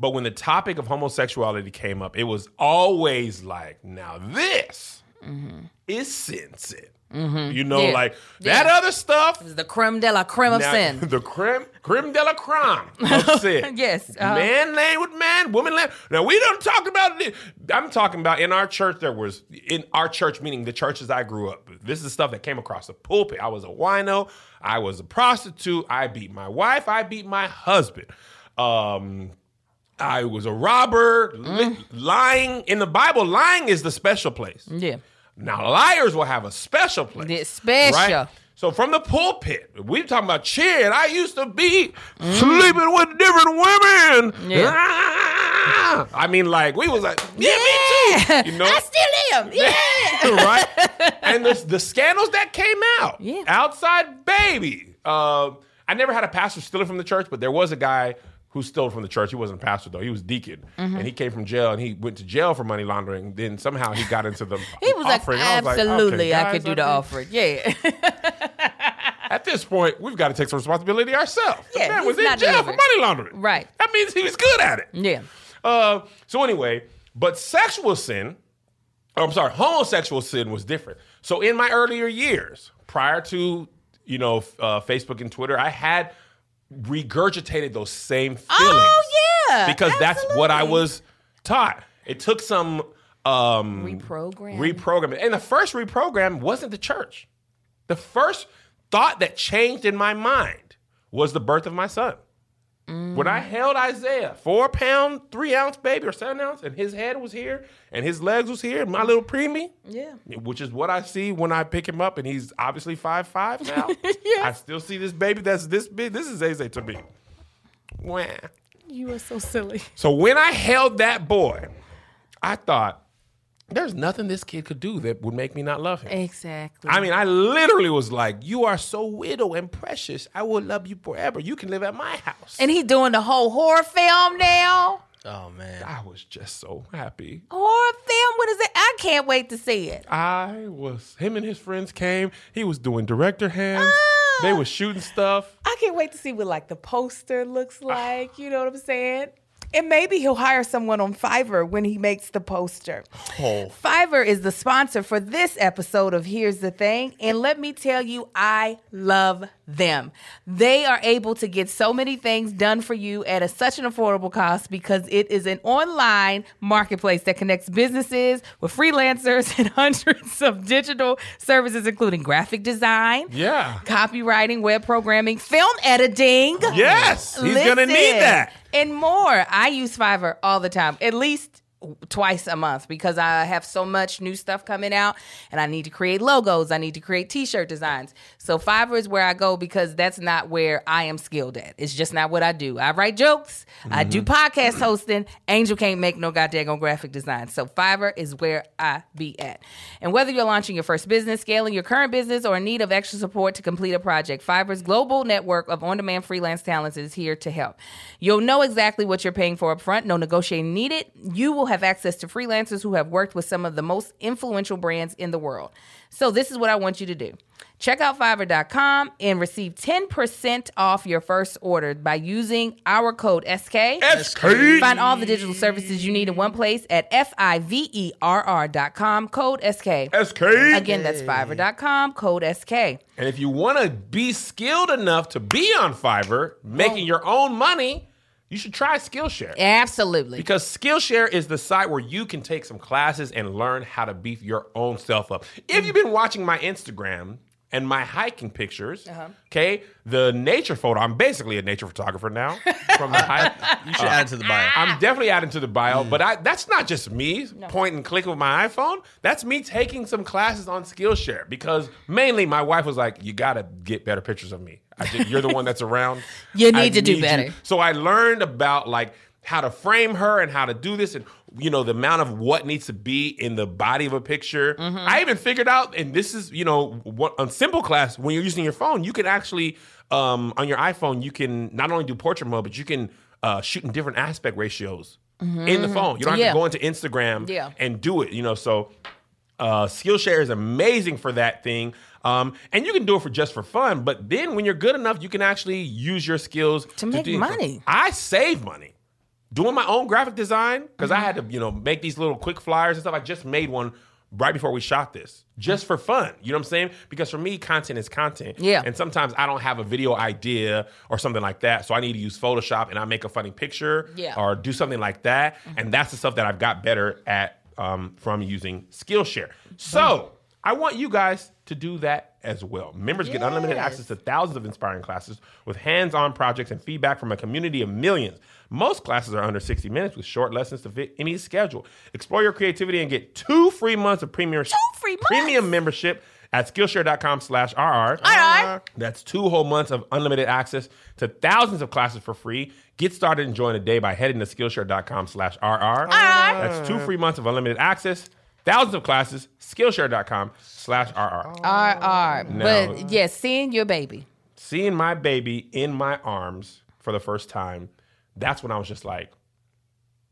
[SPEAKER 2] But when the topic of homosexuality came up, it was always like, now this mm-hmm. is sensitive. Mm-hmm. You know, yeah. like that other stuff.
[SPEAKER 3] the creme de la creme of now, sin. *laughs*
[SPEAKER 2] The creme, creme de la creme of *laughs* sin. yes. Uh-huh. Man laying with man, woman laying. Now we don't talk about it. I'm talking about in our church. There was in our church, meaning the churches I grew up. This is stuff that came across the pulpit. I was a wino. I was a prostitute. I beat my wife. I beat my husband. Um, I was a robber, li- mm-hmm. lying. In the Bible, lying is the special place. Yeah. Now, liars will have a special place. special. Right? So, from the pulpit, we talking about cheering. I used to be mm-hmm. sleeping with different women. Yeah. Ah! I mean, like, we was like, yeah, me too. You *laughs* know? I still am. *laughs* Yeah. *laughs* right? And the, the scandals that came out. Yeah. Outside Baby. Uh, I never had a pastor stealing from the church, but there was a guy who stole from the church. He wasn't a pastor though. He was deacon, mm-hmm. and he came from jail and he went to jail for money laundering. Then somehow he got into the *laughs* he was offering. like absolutely, I, like, okay, guys, I could do I the offering. Yeah. *laughs* At this point, we've got to take some responsibility ourselves. Yeah, man was in jail
[SPEAKER 3] for money laundering. Right.
[SPEAKER 2] That means he was good at it. Yeah. Uh, so anyway, but sexual sin, or oh, I'm sorry, homosexual sin was different. So in my earlier years, prior to you know uh, Facebook and Twitter, I had regurgitated those same oh, feelings. Oh yeah, because absolutely. that's what I was taught. It took some um, reprogram, reprogram, and the first reprogram wasn't the church. The first thought that changed in my mind was the birth of my son. Mm. When I mm. held Isaiah, four pound, three ounce baby or seven ounce, and his head was here and his legs was here, my little preemie, yeah, which is what I see when I pick him up, and he's obviously five five now. *laughs* yeah. I still see this baby that's this big. This is Isaiah to me.
[SPEAKER 3] Wah. You are so silly.
[SPEAKER 2] So when I held that boy, I thought, there's nothing this kid could do that would make me not love him. Exactly. I mean, I literally was like, "You are so widow and precious. I will love you forever. You can live at my house."
[SPEAKER 3] And he doing the whole horror film now. Oh
[SPEAKER 2] man, I was just so happy.
[SPEAKER 3] Horror film? What is it? I can't wait to see it.
[SPEAKER 2] I was. Him and his friends came. He was doing director hands. Ah. they were shooting stuff.
[SPEAKER 3] I can't wait to see what like the poster looks ah. like. you know what I'm saying? And maybe he'll hire someone on Fiverr when he makes the poster. Oh. Fiverr is the sponsor for this episode of Here's the Thing. And let me tell you, I love them. They are able to get so many things done for you at a, such an affordable cost because it is an online marketplace that connects businesses with freelancers *laughs* and hundreds of digital services, including graphic design, yeah, copywriting, web programming, film editing. Yes, he's gonna need that and more. I use Fiverr all the time, at least twice a month because I have so much new stuff coming out and I need to create logos, I need to create t-shirt designs. So Fiverr is where I go because that's not where I am skilled at. It's just not what I do. I write jokes, mm-hmm. I do mm-hmm. podcast hosting. Angel can't make no goddamn graphic design. So Fiverr is where I be at. And whether you're launching your first business, scaling your current business or in need of extra support to complete a project, Fiverr's global network of on-demand freelance talents is here to help. You'll know exactly what you're paying for upfront, no negotiating needed. You will have access to freelancers who have worked with some of the most influential brands in the world. So, this is what I want you to do check out fiverr.com and receive 10% off your first order by using our code SK. SK. Find all the digital services you need in one place at F I V E R R.com, code SK. SK. Again, that's fiverr.com, code SK.
[SPEAKER 2] And if you want to be skilled enough to be on Fiverr, making oh. your own money, you should try Skillshare. Absolutely. Because Skillshare is the site where you can take some classes and learn how to beef your own self up. If you've been watching my Instagram, and my hiking pictures. Uh-huh. Okay, the nature photo. I'm basically a nature photographer now. From the hike, *laughs* You should add to the bio. I'm definitely adding to the bio, mm. but I, that's not just me point and click with my iPhone. That's me taking some classes on Skillshare because mainly my wife was like, "You gotta get better pictures of me. I you're the one that's around. *laughs* You need to do better. So I learned about like how to frame her and how to do this, and you know the amount of what needs to be in the body of a picture. Mm-hmm. I even figured out, and this is you know what, on simple class when you're using your phone, you can actually um, on your iPhone you can not only do portrait mode, but you can uh, shoot in different aspect ratios mm-hmm. in the mm-hmm. phone. You don't have yeah. to go into Instagram yeah. and do it. You know, so uh, Skillshare is amazing for that thing. Um, and you can do it for just for fun, but then when you're good enough, you can actually use your skills to, to make money. So I save money doing my own graphic design because mm-hmm. I had to, you know, make these little quick flyers and stuff. I just made one right before we shot this just for fun. You know what I'm saying? Because for me, content is content. Yeah. And sometimes I don't have a video idea or something like that. So I need to use Photoshop and I make a funny picture yeah. or do something like that. Mm-hmm. And that's the stuff that I've got better at um, from using Skillshare. Mm-hmm. So I want you guys to do that as well. Members yes. get unlimited access to thousands of inspiring classes with hands on projects and feedback from a community of millions. Most classes are under 60 minutes with short lessons to fit any schedule. Explore your creativity and get two free months of premier, free months. premium membership at Skillshare.com slash RR. RR. That's two whole months of unlimited access to thousands of classes for free. Get started enjoying a day by heading to Skillshare.com slash RR. RR. That's two free months of unlimited access thousands of classes, Skillshare.com slash RR.
[SPEAKER 3] RR. But yes, seeing your baby.
[SPEAKER 2] Seeing my baby in my arms for the first time that's when I was just like,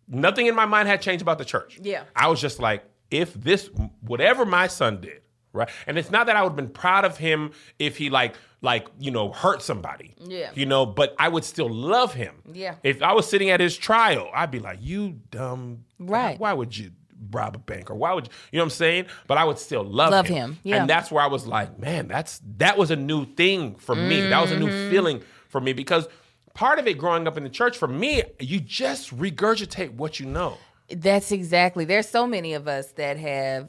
[SPEAKER 2] nothing in my mind had changed about the church. Yeah. I was just like, if this, whatever my son did, right? And it's not that I would have been proud of him if he like, like you know, hurt somebody. Yeah. You know, but I would still love him. Yeah. If I was sitting at his trial, I'd be like, you dumb. Right. Why, would you? rob a bank or why would you, you know what I'm saying? But I would still love, love him. him. Yeah. And that's where I was like, man, that's that was a new thing for mm-hmm. me. That was a new mm-hmm. feeling for me because part of it growing up in the church for me, you just regurgitate what you know.
[SPEAKER 3] That's exactly. There's so many of us that have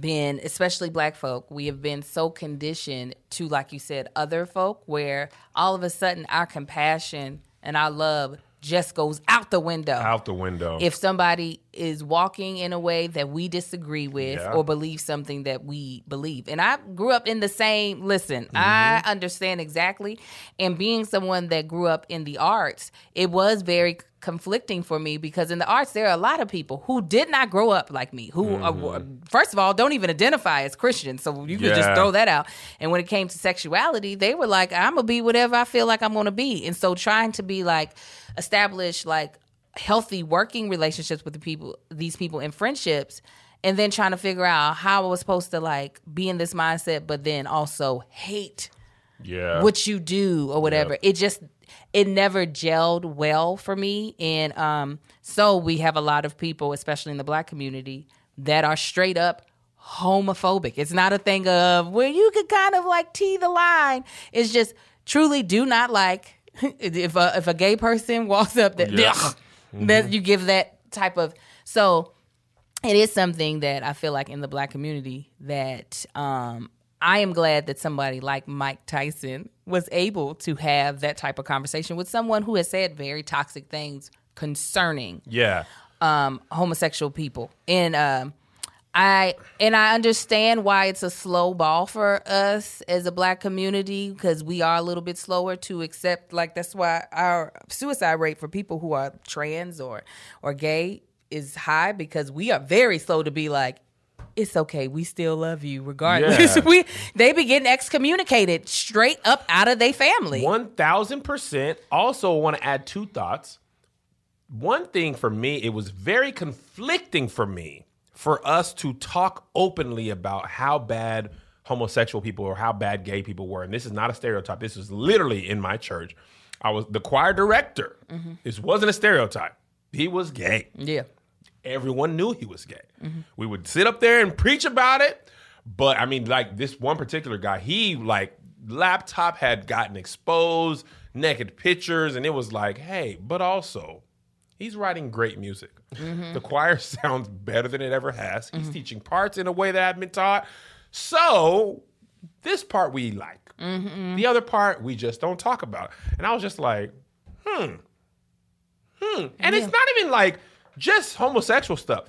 [SPEAKER 3] been, especially black folk, we have been so conditioned to, like you said, other folk, where all of a sudden our compassion and our love just goes out the window.
[SPEAKER 2] Out the window.
[SPEAKER 3] If somebody is walking in a way that we disagree with yeah. or believe something that we believe. And I grew up in the same, listen, mm-hmm. I understand exactly. And being someone that grew up in the arts, it was very conflicting for me because in the arts there are a lot of people who did not grow up like me who mm-hmm. are, first of all don't even identify as christian so you yeah. just throw that out and when it came to sexuality they were like i'm gonna be whatever i feel like i'm gonna be and so trying to be like establish like healthy working relationships with the people these people in friendships and then trying to figure out how i was supposed to like be in this mindset but then also hate yeah. what you do or whatever yep. it just it never gelled well for me. And um, so we have a lot of people, especially in the black community, that are straight up homophobic. It's not a thing of where you could kind of like tee the line. It's just truly do not like *laughs* if a, if a gay person walks up that, yes. mm-hmm. that you give that type of so it is something that I feel like in the black community that um, I am glad that somebody like Mike Tyson was able to have that type of conversation with someone who has said very toxic things concerning yeah um, homosexual people and um, I and I understand why it's a slow ball for us as a black community because we are a little bit slower to accept like that's why our suicide rate for people who are trans or or gay is high because we are very slow to be like it's okay. We still love you regardless. Yeah. *laughs* we they be getting excommunicated straight up out of their family.
[SPEAKER 2] One thousand percent. Also, want to add two thoughts. One thing for me, it was very conflicting for me for us to talk openly about how bad homosexual people or how bad gay people were. And this is not a stereotype. This was literally in my church. I was the choir director. Mm-hmm. This wasn't a stereotype. He was gay. Yeah everyone knew he was gay. Mm-hmm. We would sit up there and preach about it. But I mean, like this one particular guy, he like laptop had gotten exposed, naked pictures, and it was like, hey, but also, he's writing great music. Mm-hmm. The choir *laughs* sounds better than it ever has. Mm-hmm. He's teaching parts in a way that I've been taught. So this part we like. Mm-hmm. The other part we just don't talk about. And I was just like, hmm. Hmm. And yeah. it's not even like just homosexual stuff.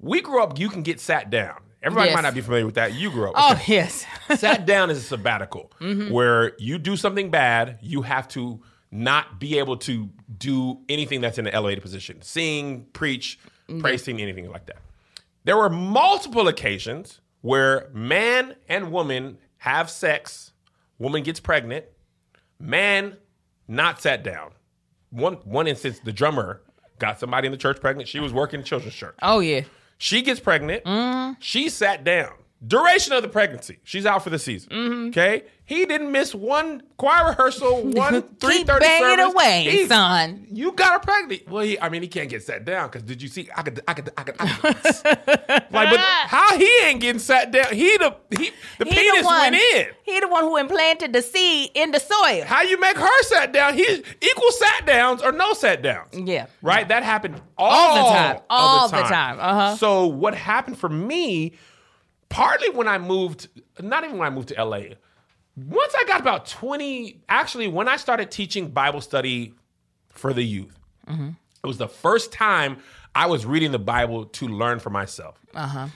[SPEAKER 2] We grew up, you can get sat down. Everybody yes. might not be familiar with that. You grew up. Oh, yes. *laughs* sat down is a sabbatical *laughs* mm-hmm. where you do something bad, you have to not be able to do anything that's in an elevated position sing, preach, mm-hmm. anything like that. There were multiple occasions where man and woman have sex, woman gets pregnant, man not sat down. One one instance, the drummer got somebody in the church pregnant. She was working the children's church. Oh yeah. She gets pregnant. Mm. She sat down. Duration of the pregnancy. She's out for the season. Mm-hmm. Okay. He didn't miss one choir rehearsal, *laughs* one three thirty service. away, he, son. You got a pregnant. Well, he, I mean, he can't get sat down because did you see? I could, I could, I could. I could *laughs* like, but how he ain't getting sat down? He the he the he penis the one, went in.
[SPEAKER 3] He the one who implanted the seed in the soil.
[SPEAKER 2] How you make her sat down? He equal sat downs or no sat downs. Yeah. Right. That happened all, all the time. All the time. The time. Uh huh. So what happened for me? partly when I moved, not even when I moved to LA, once I got about 20, actually, when I started teaching Bible study for the youth, mm-hmm. it was the first time I was reading the Bible to learn for myself. Uh-huh.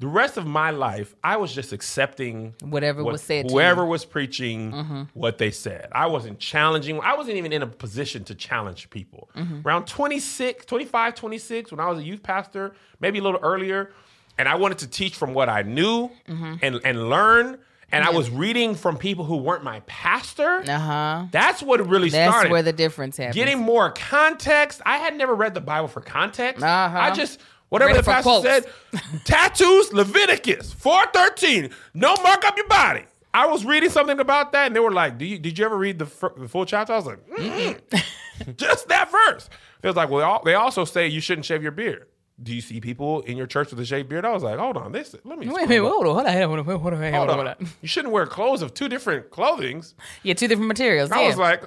[SPEAKER 2] The rest of my life, I was just accepting whatever what, was said, whoever was preaching, mm-hmm. what they said. I wasn't challenging. I wasn't even in a position to challenge people. Mm-hmm. Around 26, 25, 26, when I was a youth pastor, maybe a little earlier, and I wanted to teach from what I knew mm-hmm. and and learn. And yeah. I was reading from people who weren't my pastor. Uh-huh. That's what really That's started. That's where the difference happened. Getting more context. I had never read the Bible for context. Uh-huh. I just whatever the pastor quotes. said. *laughs* tattoos, Leviticus four thirteen. No mark up your body. I was reading something about that, and they were like, you, did you ever read the, f- the full chapter?" I was like, *laughs* just that verse. It was like, well, they also say you shouldn't shave your beard do you see people in your church with a shaved beard? I was like, hold on, this. Let me. Wait, wait, hold on, hold on, hold on, hold on, hold on, hold on. Hold on. You shouldn't wear clothes of two different clothings.
[SPEAKER 3] Yeah, two different materials. I
[SPEAKER 2] was like,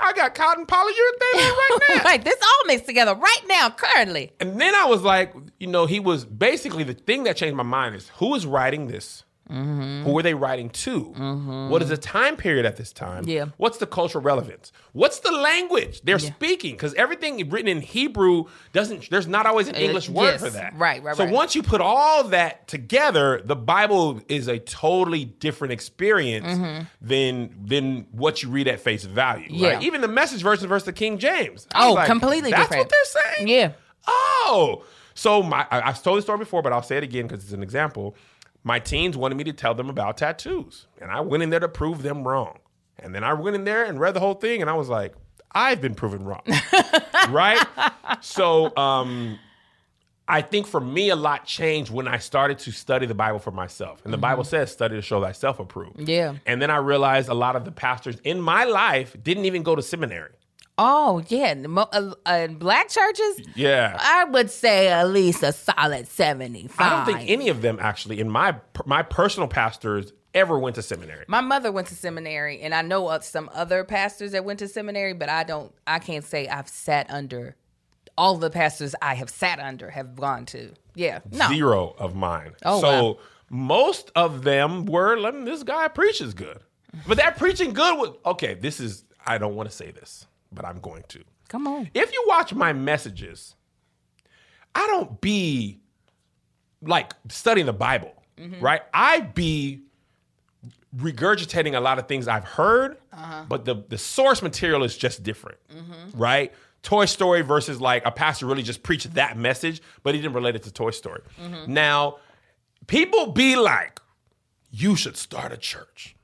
[SPEAKER 2] I got cotton polyurethane right *laughs*
[SPEAKER 3] now. like this all mixed together right now, currently.
[SPEAKER 2] And then I was like, you know, he was basically the thing that changed my mind is who is writing this? Mm-hmm. Who are they writing to? Mm-hmm. What is the time period at this time? Yeah. What's the cultural relevance? What's the language they're yeah. speaking? Because everything written in Hebrew doesn't. There's not always an uh, English uh, word yes. for that. Right. Right. So once you put all that together, the Bible is a totally different experience mm-hmm. than than what you read at face value. Yeah. Right? Even the Message version versus the King James. Oh, like, completely. That's different. what they're saying. Yeah. Oh. So my, I, have told this story before, but I'll say it again because it's an example my teens wanted me to tell them about tattoos. And I went in there to prove them wrong. And then I went in there and read the whole thing and I was like, I've been proven wrong. *laughs* right? So um, I think for me, a lot changed when I started to study the Bible for myself. And the mm-hmm. Bible says, study to show thyself approved. Yeah. And then I realized a lot of the pastors in my life didn't even go to seminary.
[SPEAKER 3] Oh yeah, uh, black churches. Yeah, I would say at least a solid seventy-five.
[SPEAKER 2] I don't think any of them actually, in my my personal pastors, ever went to seminary.
[SPEAKER 3] My mother went to seminary, and I know of some other pastors that went to seminary, but I don't. I can't say I've sat under all the pastors I have sat under have gone to. Yeah,
[SPEAKER 2] no. zero of mine. Oh, so wow. most of them were. Let me, this guy preaches good, but that preaching good was okay. This is. I don't want to say this but I'm going to. Come on. If you watch my messages, I don't be like studying the Bible, mm-hmm. right? I be regurgitating a lot of things I've heard, uh-huh. but the the source material is just different, mm-hmm. right? Toy Story versus like a pastor really just preached mm-hmm. that message, but he didn't relate it to Toy Story. Mm-hmm. Now, people be like, you should start a church.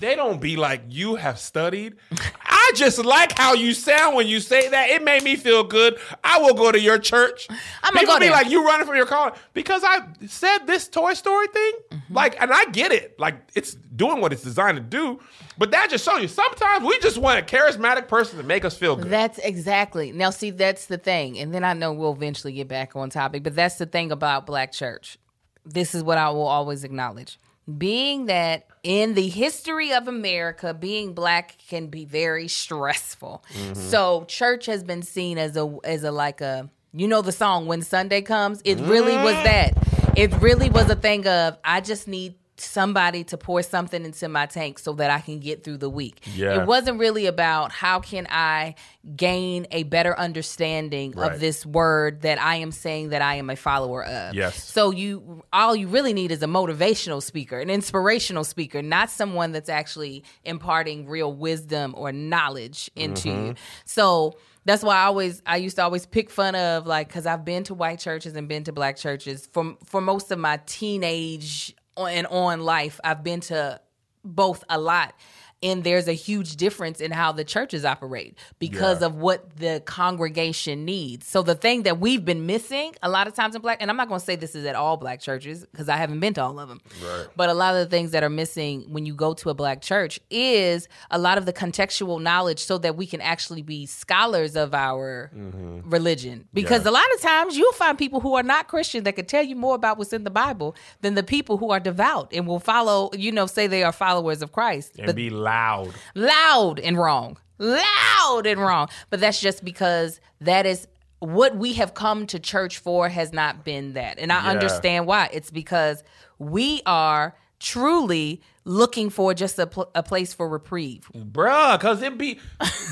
[SPEAKER 2] They don't be like, you have studied. *laughs* I just like how you sound when you say that. It made me feel good. I will go to your church. I'm People go be there. like, you running from your car because I said this Toy Story thing. Mm-hmm. Like, and I get it. Like, it's doing what it's designed to do. But that just shows you sometimes we just want a charismatic person to make us feel good.
[SPEAKER 3] That's exactly. Now, see, that's the thing. And then I know we'll eventually get back on topic, but that's the thing about black church. This is what I will always acknowledge. Being that in the history of America, being black can be very stressful. Mm-hmm. So church has been seen as a as a like a you know the song when Sunday comes. It really was mm-hmm. that. It really was a thing of I just need somebody to pour something into my tank so that I can get through the week. Yeah. It wasn't really about how can I gain a better understanding right. of this word that I am saying that I am a follower of. Yes. So you all you really need is a motivational speaker, an inspirational speaker, not someone that's actually imparting real wisdom or knowledge into mm-hmm. you. So that's why I always I used to always pick fun of like because I've been to white churches and been to black churches for for most of my teenage and on life. I've been to both a lot and there's a huge difference in how the churches operate because yeah. of what the congregation needs. So the thing that we've been missing a lot of times in black, and I'm not going to say this is at all black churches because I haven't been to all of them, right. but a lot of the things that are missing when you go to a black church is a lot of the contextual knowledge so that we can actually be scholars of our mm-hmm. religion. Because yeah. a lot of times you'll find people who are not Christian that can tell you more about what's in the Bible than the people who are devout and will follow, you know, say they are followers of Christ.
[SPEAKER 2] And but, be Loud.
[SPEAKER 3] Loud and wrong. Loud and wrong. But that's just because that is what we have come to church for has not been that. And I yeah. understand why. It's because we are truly looking for just a, pl- a place for reprieve.
[SPEAKER 2] Bruh, because it be,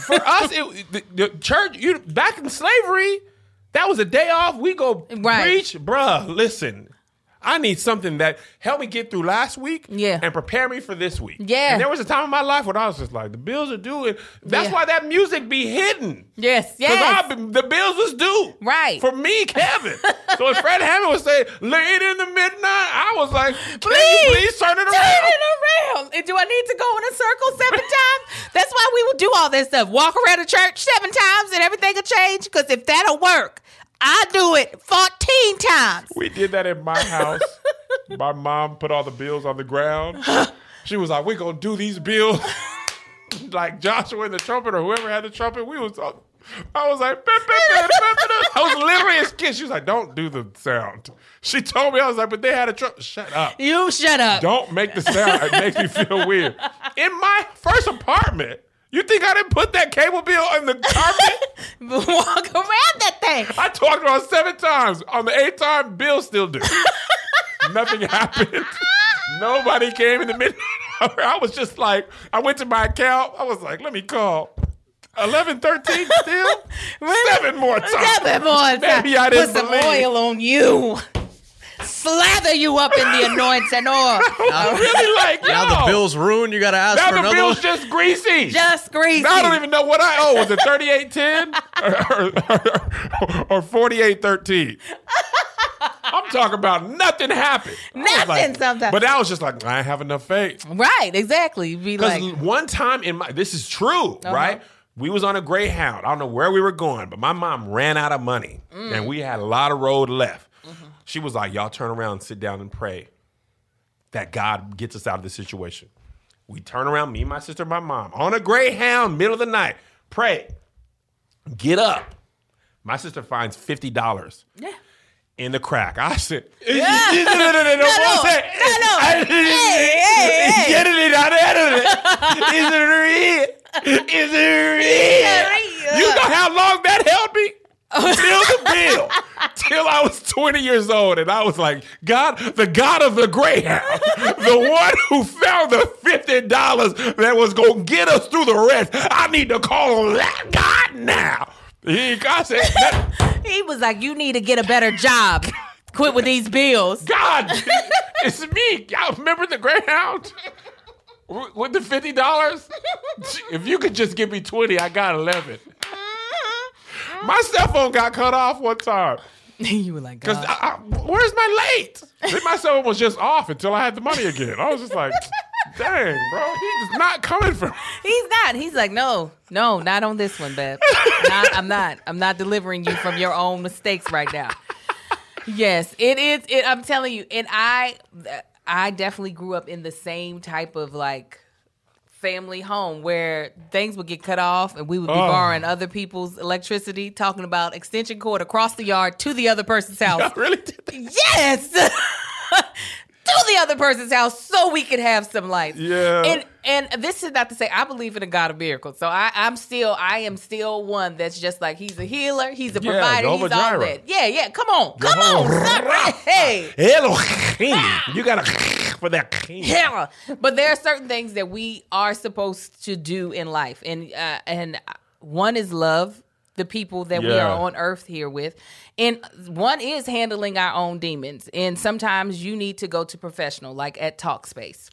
[SPEAKER 2] for us, it, the, the, church, you back in slavery, that was a day off. We go right. preach. Bruh, listen. I need something that helped me get through last week yeah. and prepare me for this week. Yeah. And there was a time in my life when I was just like, the bills are due. And that's yeah. why that music be hidden. Yes, yes. Because the bills was due. Right. For me, Kevin. *laughs* so when Fred Hammond was saying, late in the midnight, I was like, please, please turn it around? Turn
[SPEAKER 3] it around. And do I need to go in a circle seven *laughs* times? That's why we will do all this stuff. Walk around the church seven times and everything will change. Because if that'll work, I do it 14 times.
[SPEAKER 2] We did that in my house. *laughs* my mom put all the bills on the ground. She was like, we're going to do these bills. *laughs* like Joshua and the trumpet or whoever had the trumpet. We was all, I was like, I was literally as kid. She was like, don't do the sound. She told me, I was like, but they had a trumpet. Shut up.
[SPEAKER 3] You shut up.
[SPEAKER 2] Don't make the sound. It makes me feel weird. In my first apartment, you think I didn't put that cable bill in the carpet? *laughs*
[SPEAKER 3] Walk around that thing.
[SPEAKER 2] I talked about seven times. On the eighth time, Bill still did. *laughs* Nothing happened. Nobody came in the middle. I was just like, I went to my account. I was like, let me call. 11, 13 still? *laughs* really? Seven more times. Seven more times.
[SPEAKER 3] Maybe I didn't Put some believe. oil on you slather you up in the *laughs* anointing and oil. I really
[SPEAKER 4] like yo, now the bill's ruined. You got to ask for another. Now the bill's
[SPEAKER 2] one. just greasy. *laughs* Just greasy. Now I don't even know what I owe. Was it thirty eight ten *laughs* or forty eight thirteen? I'm talking about nothing happened. Nothing like, sometimes. But I was just like, I have enough faith.
[SPEAKER 3] Right, exactly. Because
[SPEAKER 2] like one time in my this is true, uh-huh. right? We was on a Greyhound. I don't know where we were going, but my mom ran out of money, mm. and we had a lot of road left. She was like, Y'all turn around, sit down, and pray that God gets us out of this situation. We turn around, me, my sister, my mom, on a Greyhound, middle of the night, pray, get up. My sister finds $50. Yeah in the crack. I said, yeah. no, no, no, no, no, no, no. Get it out of it. Is it real? Is it real? You know how long that held me? Till the bill. Till I was 20 years old. And I was like, God, the God of the Greyhound, the one who found the $50 that was going to get us through the rest. I need to call on that God now.
[SPEAKER 3] He, God said, that. he was like, You need to get a better job. Quit with these bills. God,
[SPEAKER 2] it's me. Y'all remember the Greyhound? With the $50? If you could just give me 20, I got 11. My cell phone got cut off one time. *laughs* you were like, because where's my late? Then my cell phone was just off until I had the money again. I was just like, dang, bro, he's not coming
[SPEAKER 3] from. He's not. He's like, no, no, not on this one, babe. Not, I'm not. I'm not delivering you from your own mistakes right now. Yes, it is. It, I'm telling you, and I, I definitely grew up in the same type of like family home where things would get cut off and we would be oh. borrowing other people's electricity, talking about extension cord across the yard to the other person's *laughs* house. Y'all really did that? Yes. *laughs* to the other person's house so we could have some lights. Yeah. And and this is not to say I believe in a God of miracles. So I, I'm still I am still one that's just like he's a healer, he's a yeah, provider, Jehovah he's Jireh. all that. Yeah, yeah. Come on. Jehovah. Come on. Stop. Hey. Hello. Ah. You gotta for their king. Yeah, but there are certain things that we are supposed to do in life, and uh, and one is love the people that yeah. we are on earth here with. And one is handling our own demons. And sometimes you need to go to professional, like at Talkspace.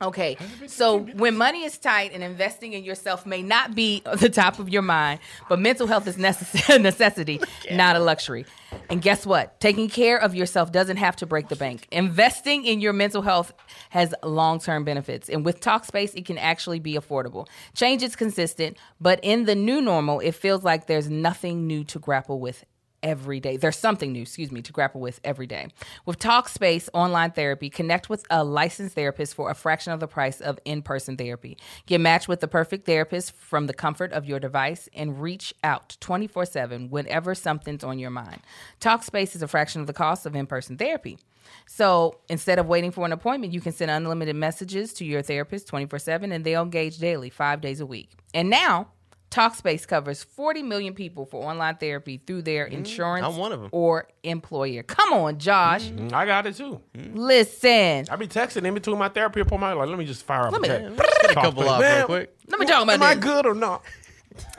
[SPEAKER 3] Okay, so when money is tight and investing in yourself may not be at *laughs* the top of your mind, but mental health is necess- *laughs* necessity, not a luxury. And guess what? Taking care of yourself doesn't have to break the bank. Investing in your mental health has long term benefits. And with TalkSpace, it can actually be affordable. Change is consistent, but in the new normal, it feels like there's nothing new to grapple with every day. There's something new, excuse me, to grapple with every day. With Talkspace online therapy, connect with a licensed therapist for a fraction of the price of in person therapy. Get matched with the perfect therapist from the comfort of your device and reach out 24 7 whenever something's on your mind. Talkspace is a fraction of the cost of in person therapy. So instead of waiting for an appointment, you can send unlimited messages to your therapist 24 7 and they'll engage daily, five days a week. And now, Talkspace covers 40 million people for online therapy through their mm, insurance I'm one them. or employer. Come on, Josh. Mm,
[SPEAKER 2] mm, I got it too.
[SPEAKER 3] Listen.
[SPEAKER 2] I be texting in between my therapy appointment. Like, let me just fire up. Let *laughs* me- get a couple off real quick. Let
[SPEAKER 3] me talk about Am I good or not?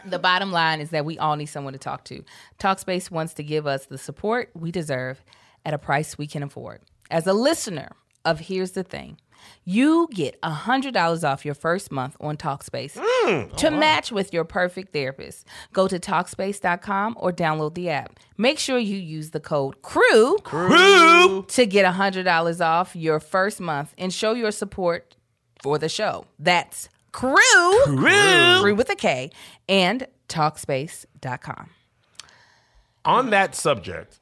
[SPEAKER 3] The bottom line is that we all need someone to talk to. Talkspace wants to give us the support we deserve at a price we can afford. As a listener of Here's the Thing, you get $100 off your first month on Talkspace mm, oh, to right. match with your perfect therapist. Go to Talkspace.com or download the app. Make sure you use the code KREW, KREW. to get $100 off your first month and show your support for the show. That's crew, crew, crew with a K, and talkspace.com.
[SPEAKER 2] On that subject,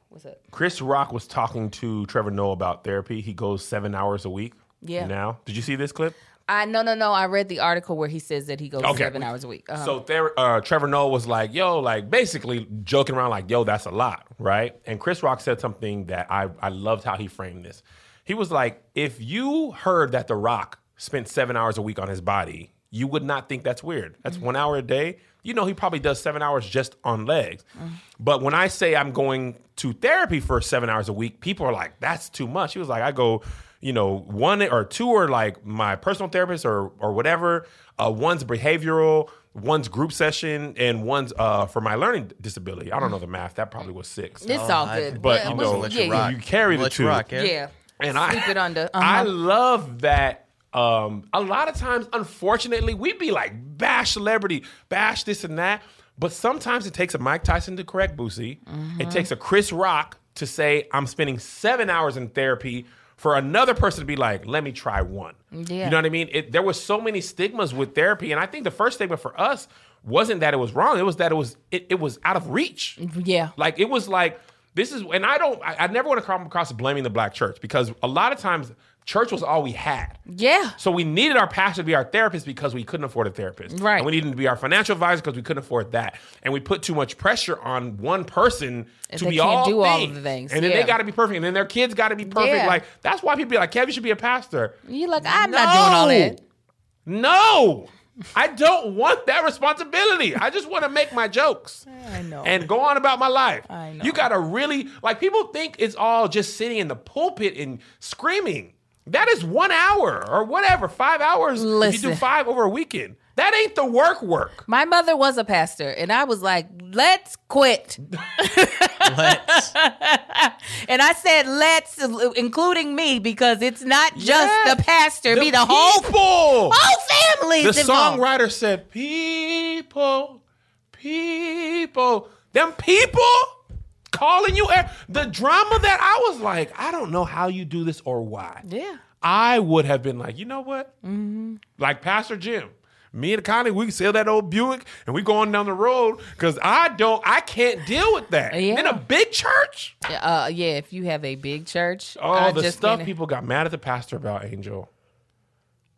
[SPEAKER 2] Chris Rock was talking to Trevor Noah about therapy. He goes seven hours a week. Yeah. Now, did you see this clip?
[SPEAKER 3] I no no no. I read the article where he says that he goes okay. seven hours a week.
[SPEAKER 2] Uh-huh. So there, uh, Trevor Noah was like, "Yo," like basically joking around, like, "Yo, that's a lot, right?" And Chris Rock said something that I I loved how he framed this. He was like, "If you heard that The Rock spent seven hours a week on his body, you would not think that's weird. That's mm-hmm. one hour a day. You know, he probably does seven hours just on legs. Mm-hmm. But when I say I'm going to therapy for seven hours a week, people are like, "That's too much." He was like, "I go." you know, one or two are like my personal therapist or or whatever. Uh, one's behavioral, one's group session, and one's uh, for my learning disability. I don't know the math. That probably was six. It's oh, all good, but yeah, you know, you, yeah, you, carry the two. Rock, yeah. yeah. and Sleep *laughs* I uh-huh. I love that. Um, a lot of times, unfortunately, we would be like bash celebrity, bash this and that. But sometimes it takes a Mike Tyson to correct Boosie. Mm-hmm. It takes a Chris Rock to say I'm spending seven hours in therapy for another person to be like, let me try one. Yeah. You know what I mean? It, there was so many stigmas with therapy. And I think the first stigma for us wasn't that it was wrong. It was that it was it, it was out of reach. Yeah. Like it was like this is and I don't I, I never want to come across blaming the black church because a lot of times church was all we had. Yeah. So we needed our pastor to be our therapist because we couldn't afford a therapist. Right. And we needed to be our financial advisor because we couldn't afford that. And we put too much pressure on one person and to be all, do all the things. And then yeah. they got to be perfect. And then their kids got to be perfect. Yeah. Like, that's why people be like, Kevin should be a pastor. You're like, I'm no. not doing all that. No. I don't want that responsibility. I just want to make my jokes. *laughs* I know. And go on about my life. I know. You got to really, like, people think it's all just sitting in the pulpit and screaming. That is one hour or whatever, five hours. Listen. If you do five over a weekend, that ain't the work work.
[SPEAKER 3] My mother was a pastor, and I was like, let's quit. let's. *laughs* and I said, let's, including me, because it's not just yes, the pastor, the be the people. whole,
[SPEAKER 2] whole family. The involved. songwriter said, people, people, them people calling you the drama that I was like, I don't know how you do this or why. Yeah. I would have been like, you know what? Mm-hmm. Like Pastor Jim, me and Connie, we sell that old Buick and we going down the road because I don't, I can't deal with that yeah. in a big church.
[SPEAKER 3] Uh, yeah, if you have a big church,
[SPEAKER 2] oh, I the stuff gonna... people got mad at the pastor about Angel.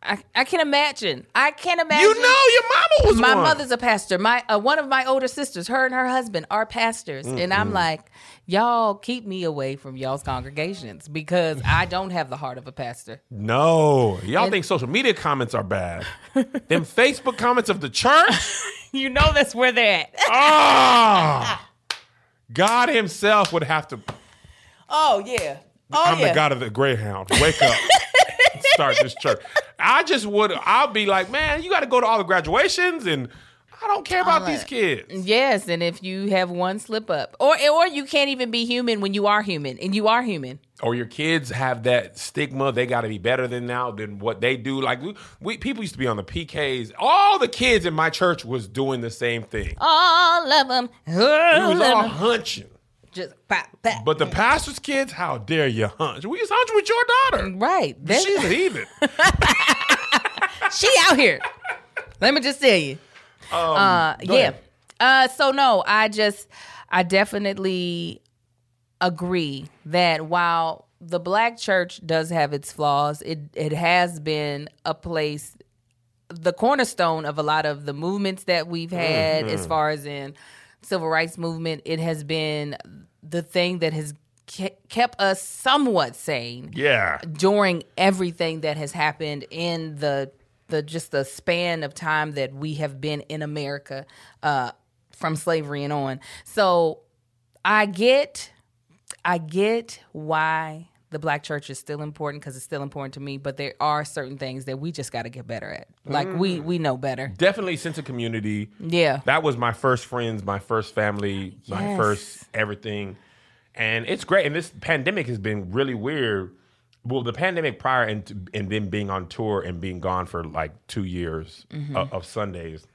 [SPEAKER 3] I, I can imagine. I can not imagine. You know, your mama was my one. mother's a pastor. My uh, one of my older sisters, her and her husband are pastors, mm-hmm. and I'm like, y'all keep me away from y'all's congregations because I don't have the heart of a pastor.
[SPEAKER 2] No, y'all and, think social media comments are bad. Them Facebook comments of the church.
[SPEAKER 3] *laughs* you know that's where they're at. Ah,
[SPEAKER 2] oh, God Himself would have to.
[SPEAKER 3] Oh yeah. Oh,
[SPEAKER 2] I'm yeah. the God of the Greyhound. Wake up. *laughs* start this church. I just would. I'll be like, man, you got to go to all the graduations and. I don't care about these kids.
[SPEAKER 3] Yes, and if you have one slip up, or or you can't even be human when you are human, and you are human,
[SPEAKER 2] or your kids have that stigma, they got to be better than now than what they do. Like we, people used to be on the PKs. All the kids in my church was doing the same thing.
[SPEAKER 3] All of them. All we was all hunching
[SPEAKER 2] just pop, pop. But the pastor's kids, how dare you hunch? We just hunch with your daughter. Right. That's She's a heathen.
[SPEAKER 3] she out here. Let me just tell you. Um, uh, yeah. Uh, so no, I just, I definitely agree that while the black church does have its flaws, it it has been a place, the cornerstone of a lot of the movements that we've had, mm-hmm. as far as in civil rights movement, it has been the thing that has kept us somewhat sane. Yeah. During everything that has happened in the the just the span of time that we have been in America uh, from slavery and on. So I get I get why the black church is still important because it's still important to me but there are certain things that we just got to get better at like mm. we we know better
[SPEAKER 2] definitely sense of community yeah that was my first friends my first family yes. my first everything and it's great and this pandemic has been really weird well the pandemic prior and and then being on tour and being gone for like two years mm-hmm. of, uh, of sundays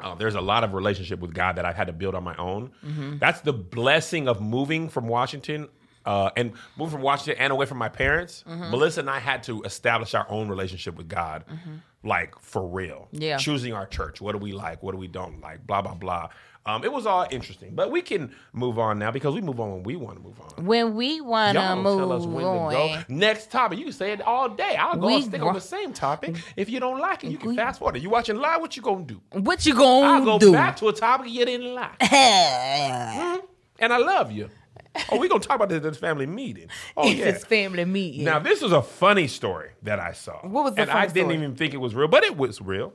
[SPEAKER 2] uh, there's a lot of relationship with God that I've had to build on my own. Mm-hmm. That's the blessing of moving from Washington uh, and moving from Washington and away from my parents, mm-hmm. Melissa and I had to establish our own relationship with God, mm-hmm. like for real. Yeah. Choosing our church. What do we like? What do we don't like? Blah, blah, blah. Um, it was all interesting, but we can move on now because we move on when we want to move on. When we want to move on. Next topic. You can say it all day. I'll go we and stick on the same topic. If you don't like it, you can we- fast forward. You watching live? What you gonna do? What you gonna I'll go do? back to a topic you didn't like. mm-hmm. *laughs* And I love you. Oh, we gonna talk about this at this family meeting. Oh it's yeah, this family meeting. Now this was a funny story that I saw. What was the? And I didn't even think it was real, but it was real.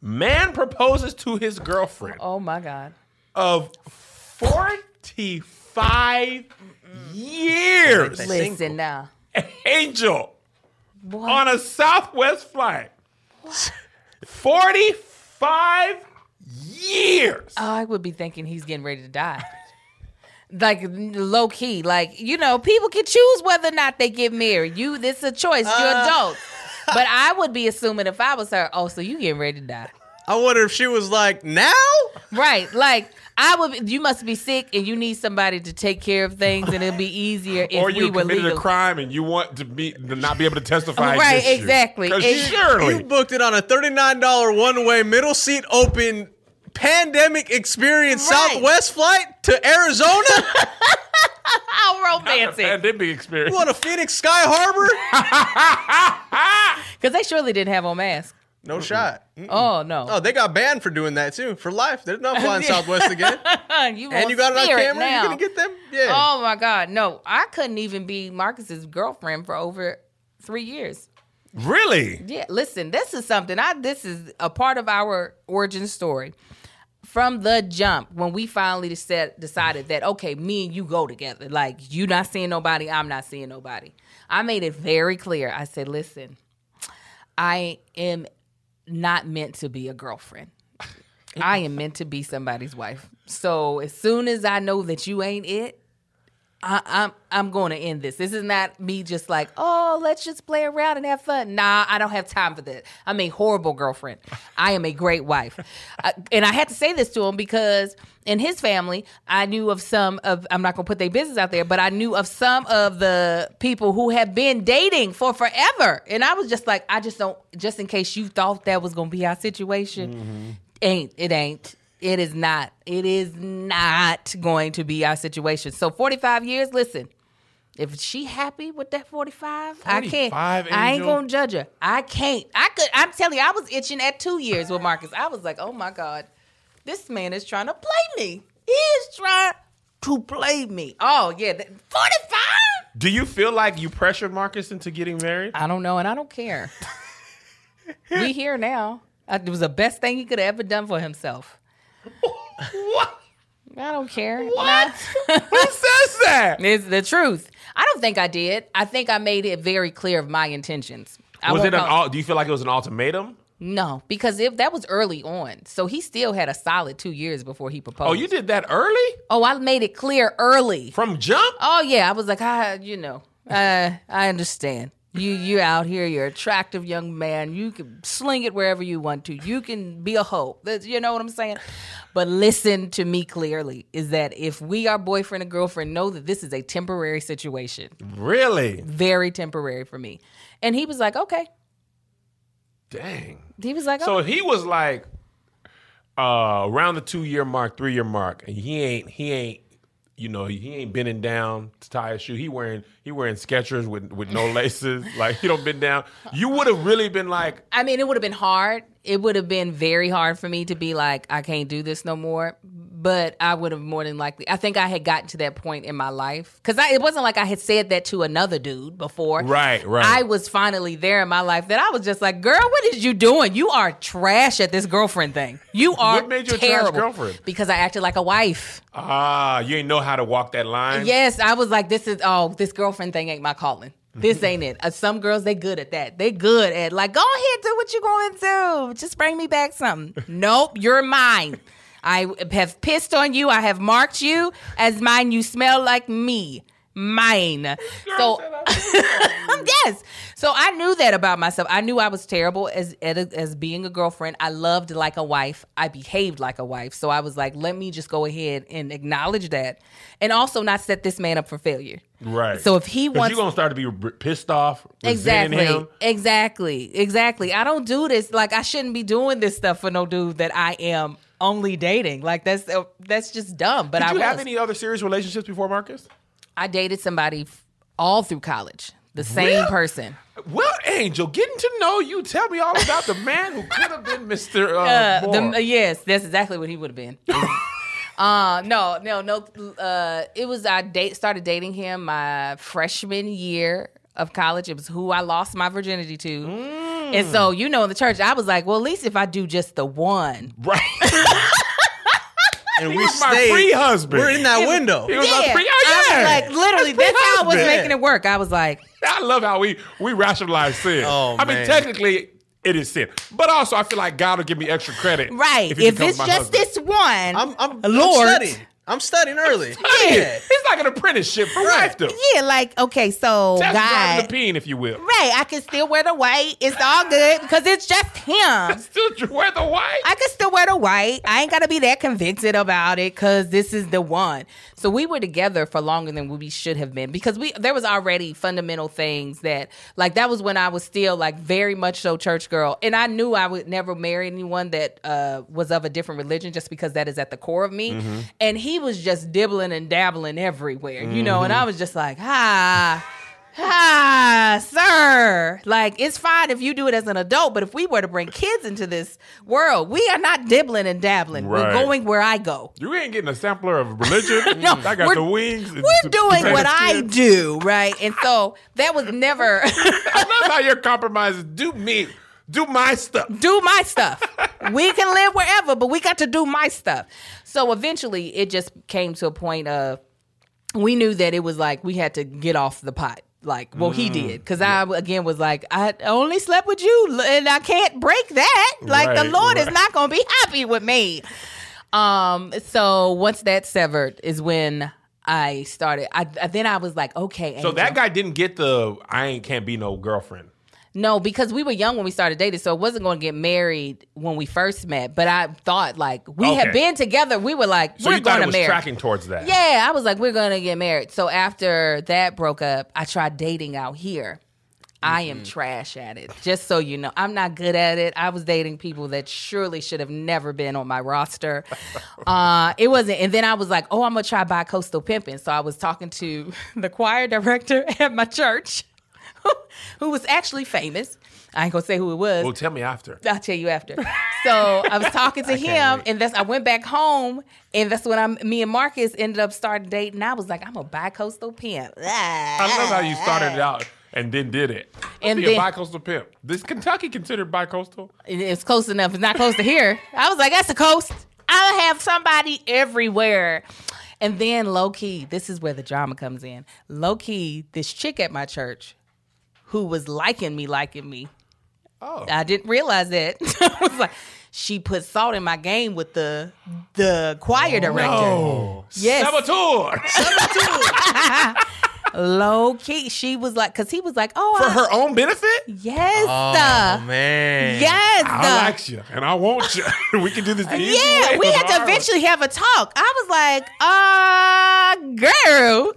[SPEAKER 2] Man proposes to his girlfriend.
[SPEAKER 3] Oh my god.
[SPEAKER 2] Of forty-five years. Listen Single. now, Angel. What? On a Southwest flight. What? Forty-five years.
[SPEAKER 3] I would be thinking he's getting ready to die like low key, like you know, people can choose whether or not they get married. You, this is a choice. You're uh, adults. *laughs* But I would be assuming if I was her, oh, so you getting ready to die? I
[SPEAKER 2] wonder if she was like now,
[SPEAKER 3] right? Like I would. You must be sick, and you need somebody to take care of things, and it'll be *laughs* easier. or you
[SPEAKER 2] we committed a crime, and you want to be to not be able to testify. right? Exactly. You. surely you booked it on a thirty nine dollar one way middle seat open pandemic experience right. Southwest flight to Arizona? *laughs* How romantic. Pandemic experience. want a Phoenix Sky
[SPEAKER 3] Harbor? Because *laughs* they surely didn't have on masks.
[SPEAKER 2] No Mm-mm. shot. Mm-mm. Oh no. Oh, they got banned for doing that too for life. They're not flying *laughs* Southwest again. you and you got it
[SPEAKER 3] on camera. Now. You gonna get them? Yeah. Oh my God, no! I couldn't even be Marcus's girlfriend for over three years. Really? Yeah. Listen, this is something. I this is a part of our origin story from the jump when we finally decided, decided that okay me and you go together like you not seeing nobody i'm not seeing nobody i made it very clear i said listen i am not meant to be a girlfriend i am meant to be somebody's wife so as soon as i know that you ain't it I, am I'm, going to end this. This is not me just like, oh, let's just play around and have fun. Nah, I don't have time for that. I'm a horrible girlfriend. I am a great wife, uh, and I had to say this to him because in his family, I knew of some of I'm not going to put their business out there, but I knew of some of the people who have been dating for forever, and I was just like, I just don't. Just in case you thought that was going to be our situation, mm-hmm. ain't it ain't. It is not. It is not going to be our situation. So 45 years, listen. If she happy with that 45, 45 I can't. Angel. I ain't gonna judge her. I can't. I could I'm telling you, I was itching at two years with Marcus. I was like, oh my God, this man is trying to play me. He is trying to play me. Oh yeah. 45?
[SPEAKER 2] Do you feel like you pressured Marcus into getting married?
[SPEAKER 3] I don't know, and I don't care. *laughs* we here now. It was the best thing he could have ever done for himself what? I don't care. What? *laughs* Who says that? *laughs* It's the truth. I don't think I did. I think I made it very clear of my intentions.
[SPEAKER 2] I was
[SPEAKER 3] it
[SPEAKER 2] an? Call- do you feel like it was an ultimatum?
[SPEAKER 3] No, because if that was early on, so he still had a solid two years before he proposed.
[SPEAKER 2] Oh, you did that early?
[SPEAKER 3] Oh, I made it clear early
[SPEAKER 2] from jump.
[SPEAKER 3] Oh yeah, I was like, I, you know, uh, I understand. You you're out here. You're attractive young man. You can sling it wherever you want to. You can be a hoe. You know what I'm saying? But listen to me clearly. Is that if we are boyfriend and girlfriend, know that this is a temporary situation. Really? Very temporary for me. And he was like, okay.
[SPEAKER 2] Dang. He was like, okay. so he was like, uh, around the two year mark, three year mark, and he ain't he ain't you know, he ain't bending down to tie a shoe. He wearing he wearing Skechers with with no *laughs* laces. like he don't bend down. You would have really been like.
[SPEAKER 3] I mean, it would have been hard. It would have been very hard for me to be like, I can't do this no more but I would have more than likely. I think I had gotten to that point in my life because it wasn't like I had said that to another dude before. Right, right. I was finally there in my life that I was just like, "Girl, what is you doing? You are trash at this girlfriend thing. You are what made you terrible. girlfriend? Because I acted like a wife.
[SPEAKER 2] Ah, you ain't know how to walk that line.
[SPEAKER 3] Yes, I was like, this is oh, this girlfriend thing ain't my calling. This ain't it. Uh, some girls they good at that. They good at like, go ahead, do what you are going to. Just bring me back something. nope, you're mine. I have pissed on you. I have marked you as mine. You smell like me. Mine. so *laughs* yes. So I knew that about myself. I knew I was terrible as as being a girlfriend. I loved like a wife. I behaved like a wife. So I was like, let me just go ahead and acknowledge that, and also not set this man up for failure. Right. So if he
[SPEAKER 2] wants, you're gonna start to be pissed off.
[SPEAKER 3] Exactly. Him. Exactly. Exactly. I don't do this. Like I shouldn't be doing this stuff for no dude that I am only dating. Like that's uh, that's just dumb.
[SPEAKER 2] But Did I you was. have any other serious relationships before Marcus?
[SPEAKER 3] I dated somebody f- all through college. The same really? person.
[SPEAKER 2] Well, Angel, getting to know you, tell me all about the man who could have been Mr. Uh, uh, the,
[SPEAKER 3] yes, that's exactly what he would have been. *laughs* Uh, no, no, no. Uh, it was I date started dating him my freshman year of college. It was who I lost my virginity to. Mm. And so, hmm. you know, in the church, I was like, well, at least if I do just the one. Right. *laughs* and we was my stayed. husband We're in that
[SPEAKER 2] window. He was yeah. pre- oh, yeah. I was like, literally, that's, how I was making it work. I was like, I love how we we rationalize sin. Oh, I mean, technically, it is sin, but also I feel like God will give me extra credit. right, if, if, it's just husband. this one, I'm, I'm, I'm Lord, I'm studying early. Studying. Yeah. It's like an apprenticeship for right. though.
[SPEAKER 3] Yeah, like okay, so Test God, the peen, if you will. Right, I can still wear the white. It's all good because it's just him. I *laughs* still wear the white. I can still wear the white. I ain't gotta be that convicted about it because this is the one. So we were together for longer than we should have been because we there was already fundamental things that like that was when I was still like very much so church girl, and I knew I would never marry anyone that uh, was of a different religion just because that is at the core of me, mm-hmm. and he he was just dibbling and dabbling everywhere, you know, and I mm-hmm. was just like, ah. Ah, sir. Like, it's fine if you do it as an adult, but if we were to bring kids into this world, we are not dibbling and dabbling. Right. We're going where I go.
[SPEAKER 2] You ain't getting a sampler of religion. *laughs* no, I got
[SPEAKER 3] the wings. We're doing what I do, right? And so that was never. *laughs*
[SPEAKER 2] I love how your compromising. do me do my stuff.
[SPEAKER 3] Do my stuff. *laughs* we can live wherever, but we got to do my stuff. So eventually it just came to a point of we knew that it was like we had to get off the pot. Like, well, mm, he did. Because yeah. I, again, was like, I only slept with you and I can't break that. Like, right, the Lord right. is not going to be happy with me. Um, so once that severed is when I started. I, then I was like, okay.
[SPEAKER 2] Angel. So that guy didn't get the I ain't can't be no girlfriend.
[SPEAKER 3] No, because we were young when we started dating, so it wasn't going to get married when we first met. But I thought like we okay. had been together. We were like so we're going to marry. Tracking towards that. Yeah, I was like we're going to get married. So after that broke up, I tried dating out here. I am trash at it. Just so you know, I'm not good at it. I was dating people that surely should have never been on my roster. *laughs* Uh, it wasn't. And then I was like, oh, I'm gonna try bi coastal pimping. So I was talking to *laughs* the choir director at my church. *laughs* who was actually famous. I ain't gonna say who it was.
[SPEAKER 2] Well, tell me after.
[SPEAKER 3] I'll tell you after. So I was talking to *laughs* him, and that's I went back home, and that's when I'm me and Marcus ended up starting dating. I was like, I'm a bicoastal pimp.
[SPEAKER 2] I love how you started it out and then did it. and be then, a bicoastal pimp. This Kentucky considered bicoastal?
[SPEAKER 3] It's close enough. It's not close to here. I was like, that's the coast. I'll have somebody everywhere. And then low key, this is where the drama comes in. Low key, this chick at my church who was liking me, liking me. Oh. I didn't realize that. *laughs* I was like, she put salt in my game with the the choir oh, director. No. Yes. Saboteur. *laughs* Saboteur. Low key, she was like, because he was like, oh,
[SPEAKER 2] for I, her own benefit. Yes, oh the, man, yes, I the, like you and I want you. *laughs* we can do this. The
[SPEAKER 3] yeah, we had to eventually have a talk. I was like, uh, girl.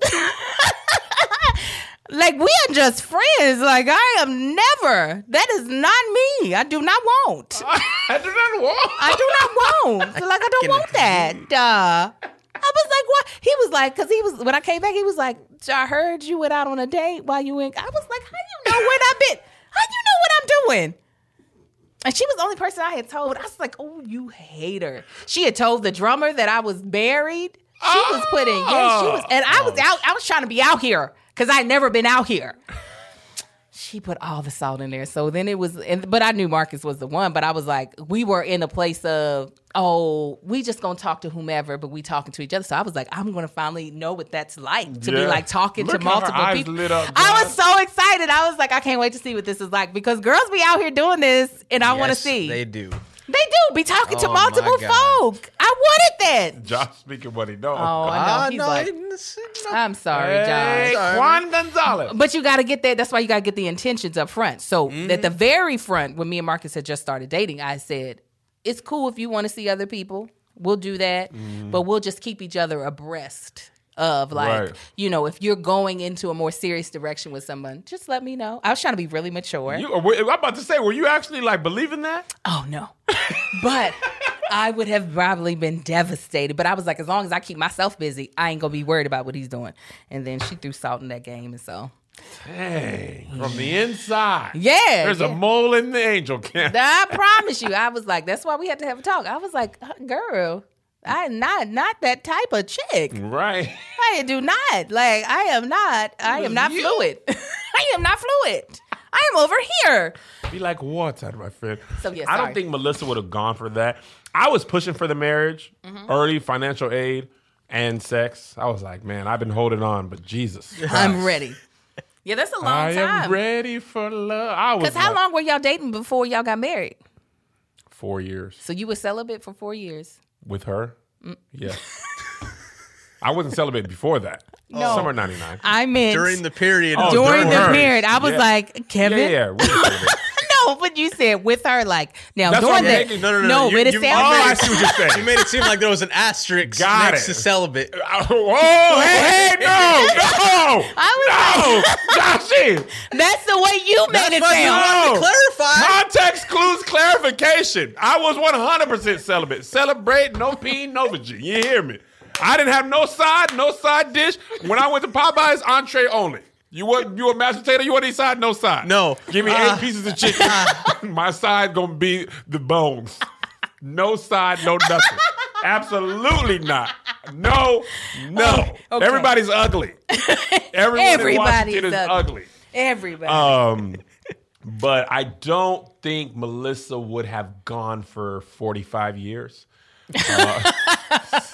[SPEAKER 3] Like we are just friends. Like I am never. That is not me. I do not want. *laughs* I do not want. I do not want. *laughs* like I don't want that. Uh, I was like, what? He was like, because he was when I came back, he was like, I heard you went out on a date while you went. I was like, how you know what I've been? How you know what I'm doing? And she was the only person I had told. I was like, oh, you hate her. She had told the drummer that I was married. She oh. was putting, yeah, she was, oh. and I was oh. out. I was trying to be out here because I'd never been out here. she put all the salt in there. So then it was, and, but I knew Marcus was the one. But I was like, we were in a place of, oh, we just gonna talk to whomever, but we talking to each other. So I was like, I'm gonna finally know what that's like to yeah. be like talking Look to multiple people. Up, I was so excited. I was like, I can't wait to see what this is like because girls be out here doing this, and I yes, want to see. They do. They do be talking to Oh, multiple folk. I wanted that. Josh speaking what he Oh, I know. He's like, I'm sorry, Josh. Sorry. Juan Gonzalez. But you got to get that. That's why you got to get the intentions up front. So mm-hmm. at the very front, when me and Marcus had just started dating, I said, "It's cool if you want to see other people. We'll do that, mm-hmm. but we'll just keep each other abreast of like right. you know if you're going into a more serious direction with someone just let me know i was trying to be really mature you, uh, i'm
[SPEAKER 2] about to say were you actually like believing that
[SPEAKER 3] oh no but I would have probably been devastated, but I was like, as long as I keep myself busy, I ain't gonna be worried about what he's doing. And then she threw salt in that game, and so Dang,
[SPEAKER 2] from the inside. Yeah. There's yeah. a mole in the angel camp.
[SPEAKER 3] I promise you. I was like, that's why we had to have a talk. I was like, uh, girl, I not not that type of chick. Right. I do not. Like I am not. I am not you. fluid. *laughs* I am not fluid. I am over here.
[SPEAKER 2] Be like water, my friend. So yeah, I don't think Melissa would have gone for that. I was pushing for the marriage, mm-hmm. early financial aid, and sex. I was like, man, I've been holding on, but Jesus,
[SPEAKER 3] *laughs* Christ. I'm ready. Yeah, that's a long I time. I am ready for love. I was. Because how like, long were y'all dating before y'all got married?
[SPEAKER 2] Four years.
[SPEAKER 3] So you were celibate for four years.
[SPEAKER 2] With her? Mm. Yeah. *laughs* I wasn't celibate before that. No. Summer 99. I meant
[SPEAKER 3] during the period. Oh, during, during the period. I was yeah. like, Kevin. Yeah, yeah but *laughs* you said with her, like now That's during what I'm that. thinking. No, no, no, no.
[SPEAKER 2] but you, it you, oh, I see what you're saying. You made it seem like there was an asterisk Got next it. to celibate. oh, uh, hey, hey, no, no,
[SPEAKER 3] I was no, like, that's the way you made it sound.
[SPEAKER 2] No. To clarify. Context clues clarification. I was 100% celibate. Celebrate, no peen, no virgin. You hear me? I didn't have no side, no side dish. When I went to Popeyes, entree only. You want you a mashed potato? You want any side? No side. No. Give me uh, eight pieces of chicken. Uh, *laughs* My side gonna be the bones. No side, no nothing. Absolutely not. No, no. Oh, okay. Everybody's ugly. *laughs* Everyone Everybody's in Washington ugly. is ugly. Everybody. Um, but I don't think Melissa would have gone for 45 years. Uh, *laughs*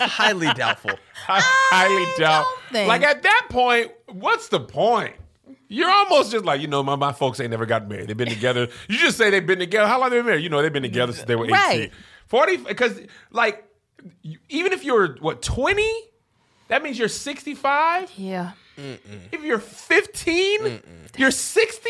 [SPEAKER 2] highly doubtful. I, highly doubt. Like at that point, what's the point? You're almost just like, you know, my, my folks ain't never got married. They've been together. *laughs* You just say they've been together. How long they been married? You know, they've been together since they were 18. Right. 40, because like, even if you're, what, 20? That means you're 65? Yeah. Mm-mm. If you're 15, Mm-mm. you're 60?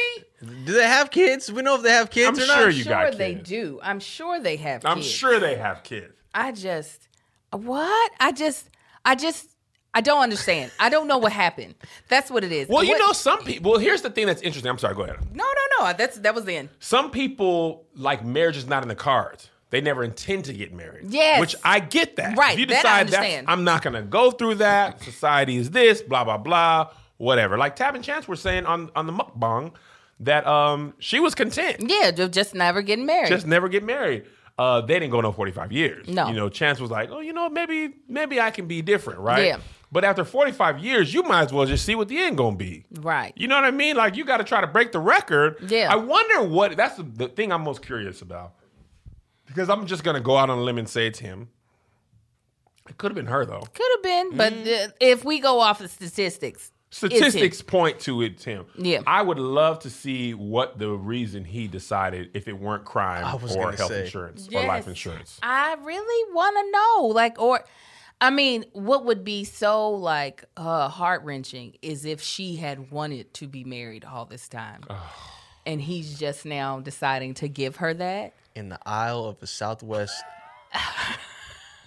[SPEAKER 2] Do they have kids? We know if they have kids I'm or sure not.
[SPEAKER 3] I'm you sure got they kids. do. I'm sure they have
[SPEAKER 2] I'm kids. sure they have kids.
[SPEAKER 3] I just, what? I just, I just I don't understand. I don't know what happened. That's what it is.
[SPEAKER 2] Well, what,
[SPEAKER 3] you
[SPEAKER 2] know, some people. Well, here's the thing that's interesting. I'm sorry. Go ahead.
[SPEAKER 3] No, no, no. That's that was the
[SPEAKER 2] end. Some people like marriage is not in the cards. They never intend to get married. Yes. Which I get that. Right. If you decide that, I'm not going to go through that. Society is this. Blah blah blah. Whatever. Like Tab and Chance were saying on on the mukbang that um she was content.
[SPEAKER 3] Yeah, just never getting married.
[SPEAKER 2] Just never get married. Uh, they didn't go no 45 years. No. You know, Chance was like, oh, you know, maybe maybe I can be different, right? Yeah. But after 45 years, you might as well just see what the end gonna be. Right. You know what I mean? Like you got to try to break the record. Yeah. I wonder what. That's the, the thing I'm most curious about. Because I'm just gonna go out on a limb and say it's him. It could have been her though.
[SPEAKER 3] Could have been, but uh, if we go off the statistics,
[SPEAKER 2] Statistics point to it, Tim. Yeah. I would love to see what the reason he decided if it weren't crime or health say. insurance
[SPEAKER 3] or life insurance. I really want to know, like, or I mean, what would be so like uh, heart wrenching is if she had wanted to be married all this time, oh. and he's just now deciding to give her that
[SPEAKER 2] in the aisle of the Southwest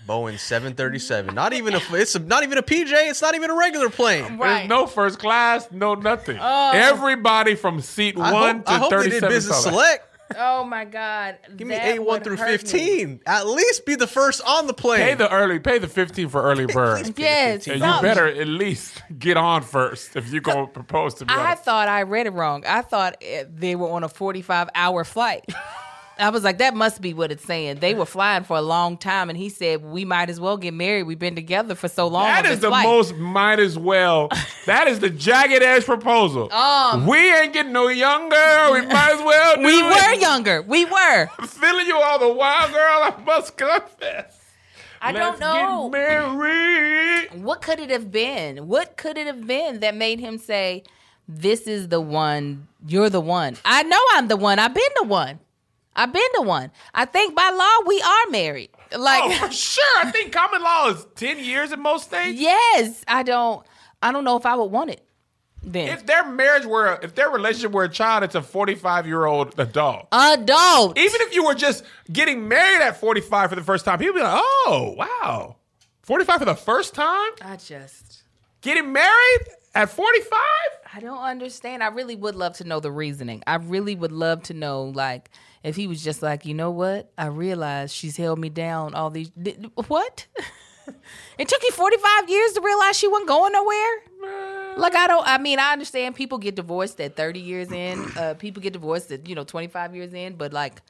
[SPEAKER 2] Boeing 737. Not even a it's a, not even a PJ. It's not even a regular plane. Right. There's no first class, no nothing. Uh, Everybody from seat I one hope, to 37. business
[SPEAKER 3] select. Oh my God! Give me A one through
[SPEAKER 2] fifteen. Me. At least be the first on the plane. Pay the early. Pay the fifteen for early *laughs* bird. yes, and you better at least get on first if you go propose to
[SPEAKER 3] me. I thought I read it wrong. I thought they were on a forty-five hour flight. *laughs* I was like, that must be what it's saying. They were flying for a long time, and he said, "We might as well get married. We've been together for so long."
[SPEAKER 2] That is the flight. most might as well. that is the jagged edge proposal. *laughs* Um, we ain't getting no younger. We might as well. *laughs*
[SPEAKER 3] we were younger. We were. *laughs* I'm
[SPEAKER 2] feeling you all the while, girl. I must confess. I Let's don't know.
[SPEAKER 3] Get married. What could it have been? What could it have been that made him say, "This is the one. You're the one. I know I'm the one. I've been the one." I've been to one. I think by law we are married.
[SPEAKER 2] Like oh, for sure. I think common law is ten years in most states.
[SPEAKER 3] Yes. I don't I don't know if I would want it. Then.
[SPEAKER 2] If their marriage were, if their relationship were a child, it's a 45 year old adult. Adult. Even if you were just getting married at 45 for the first time, people be like, oh, wow. 45 for the first time?
[SPEAKER 3] I just.
[SPEAKER 2] Getting married at 45?
[SPEAKER 3] I don't understand. I really would love to know the reasoning. I really would love to know, like, if he was just like, you know what? I realize she's held me down all these. What? *laughs* it took you 45 years to realize she wasn't going nowhere? Like, I don't, I mean, I understand people get divorced at 30 years in, uh, people get divorced at, you know, 25 years in, but like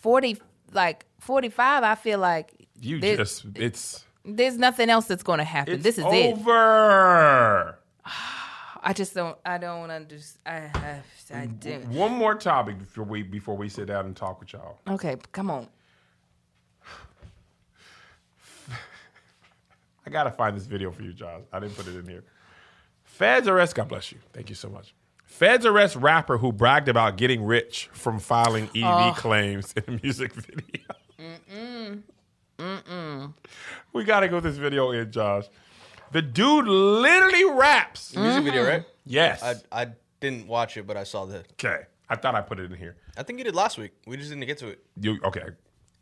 [SPEAKER 3] 40, like 45, I feel like. You just, it's. There's nothing else that's going to happen. This is over. it. Over. *sighs* *sighs* *sighs* I just don't. I don't understand. I, have. I
[SPEAKER 2] didn't. One more topic before we before we sit down and talk with y'all.
[SPEAKER 3] Okay, come on.
[SPEAKER 2] I gotta find this video for you, Josh. I didn't put it in here. Feds arrest. God bless you. Thank you so much. Feds arrest rapper who bragged about getting rich from filing EV oh. claims in a music *laughs* video. Mm-mm. Mm-mm. We gotta go this video in, Josh. The dude literally raps.
[SPEAKER 5] Music video, right? Mm. Yes. I, I didn't watch it, but I saw the.
[SPEAKER 2] Okay. I thought I put it in here.
[SPEAKER 5] I think you did last week. We just didn't get to it.
[SPEAKER 2] You okay?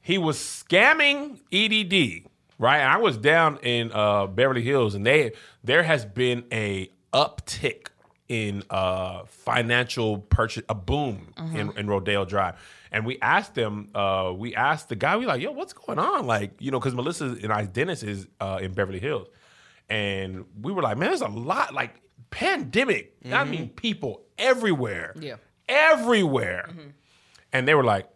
[SPEAKER 2] He was scamming EDD, right? I was down in uh, Beverly Hills, and they there has been a uptick in uh, financial purchase, a boom mm-hmm. in, in Rodeo Drive. And we asked them, uh, we asked the guy, we like, yo, what's going on? Like, you know, because Melissa and I, Dennis is uh, in Beverly Hills and we were like, man, there's a lot like pandemic. Mm-hmm. I mean, mm-hmm. people everywhere. Yeah, everywhere. Mm-hmm. And they were like,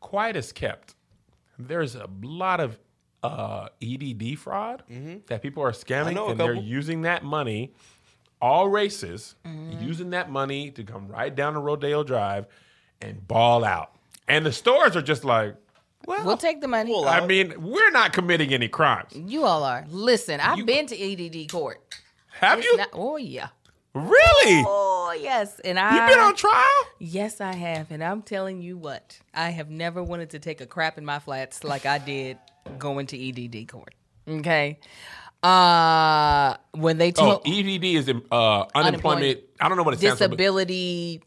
[SPEAKER 2] quiet is kept. There's a lot of uh, EDD fraud mm-hmm. that people are scamming, and they're using that money. All races mm-hmm. using that money to come right down to Rodeo Drive and ball out. And the stores are just like,
[SPEAKER 3] well, we'll take the money.
[SPEAKER 2] I mean, we're not committing any crimes.
[SPEAKER 3] You all are. Listen, I've You- been to EDD court. Have It's you? not- oh yeah.
[SPEAKER 2] really?
[SPEAKER 3] Oh yes, and
[SPEAKER 2] I. You've been on trial?
[SPEAKER 3] Yes, I have, and I'm telling you what, I have never wanted to take a crap in my flats like I did going to EDD court. Okay, uh, when they
[SPEAKER 2] Oh, told EDD is um, uh, unemployment. Unemployment. I don't know what it stands for. but- disability,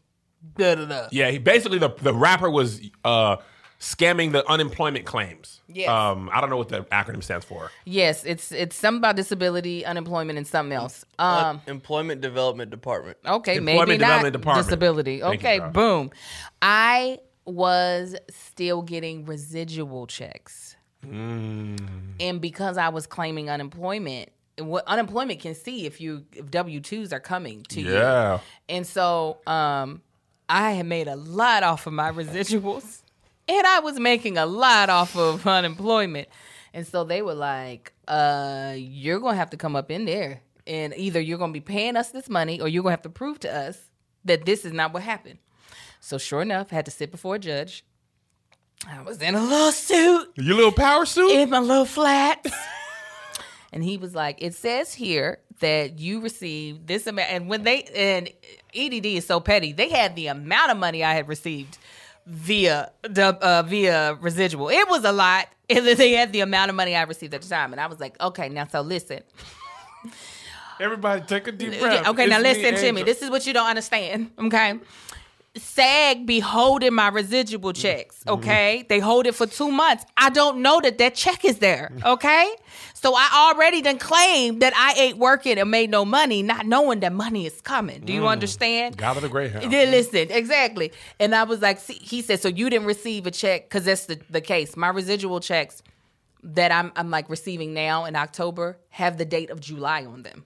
[SPEAKER 2] da da da. Yeah, he basically the the rapper was uh scamming the unemployment claims. Yes. Um, I don't know what the acronym stands for.
[SPEAKER 3] Yes, it's it's something about disability, unemployment, and something else.
[SPEAKER 5] Uh, um, Employment Development Department.
[SPEAKER 3] Okay,
[SPEAKER 5] Employment maybe Development
[SPEAKER 3] not Department. disability. Okay, you, boom. I was still getting residual checks, hmm. and because I was claiming unemployment. What unemployment can see if you if W twos are coming to you, Yeah. and so um, I had made a lot off of my residuals and I was making a lot off of *laughs* unemployment. And so they were like, uh, you're going to have to come up in there. And either you're going to be paying us this money or you're going to have to prove to us that this is not what happened. So sure enough, I had to sit before a judge. I was in a little
[SPEAKER 2] suit. Your little power suit?
[SPEAKER 3] In my little flats. *laughs* and he was like, "It says here that you received this amount." And when they and EDD is so petty, they had the amount of money I had received via the uh, via residual. It was a lot. *laughs* and then they had the amount of money I received at the time, and I was like, okay, now so listen.
[SPEAKER 2] Everybody, take a deep breath.
[SPEAKER 3] Okay, it's now listen me, to me. This is what you don't understand. Okay, SAG be holding my residual mm-hmm. checks, mm-hmm. okay? Mm-hmm. They hold it for two months. I don't know that that check is there, mm-hmm. okay? so I already then claim that I ain't working and made no money, not knowing that money is coming. Do you mm. understand? God of the Greyhound. Yeah, listen, exactly. And I was like, see, he said, so you didn't receive a check because that's the, the case. My residual checks that I'm, I'm like receiving now in October have the date of July on them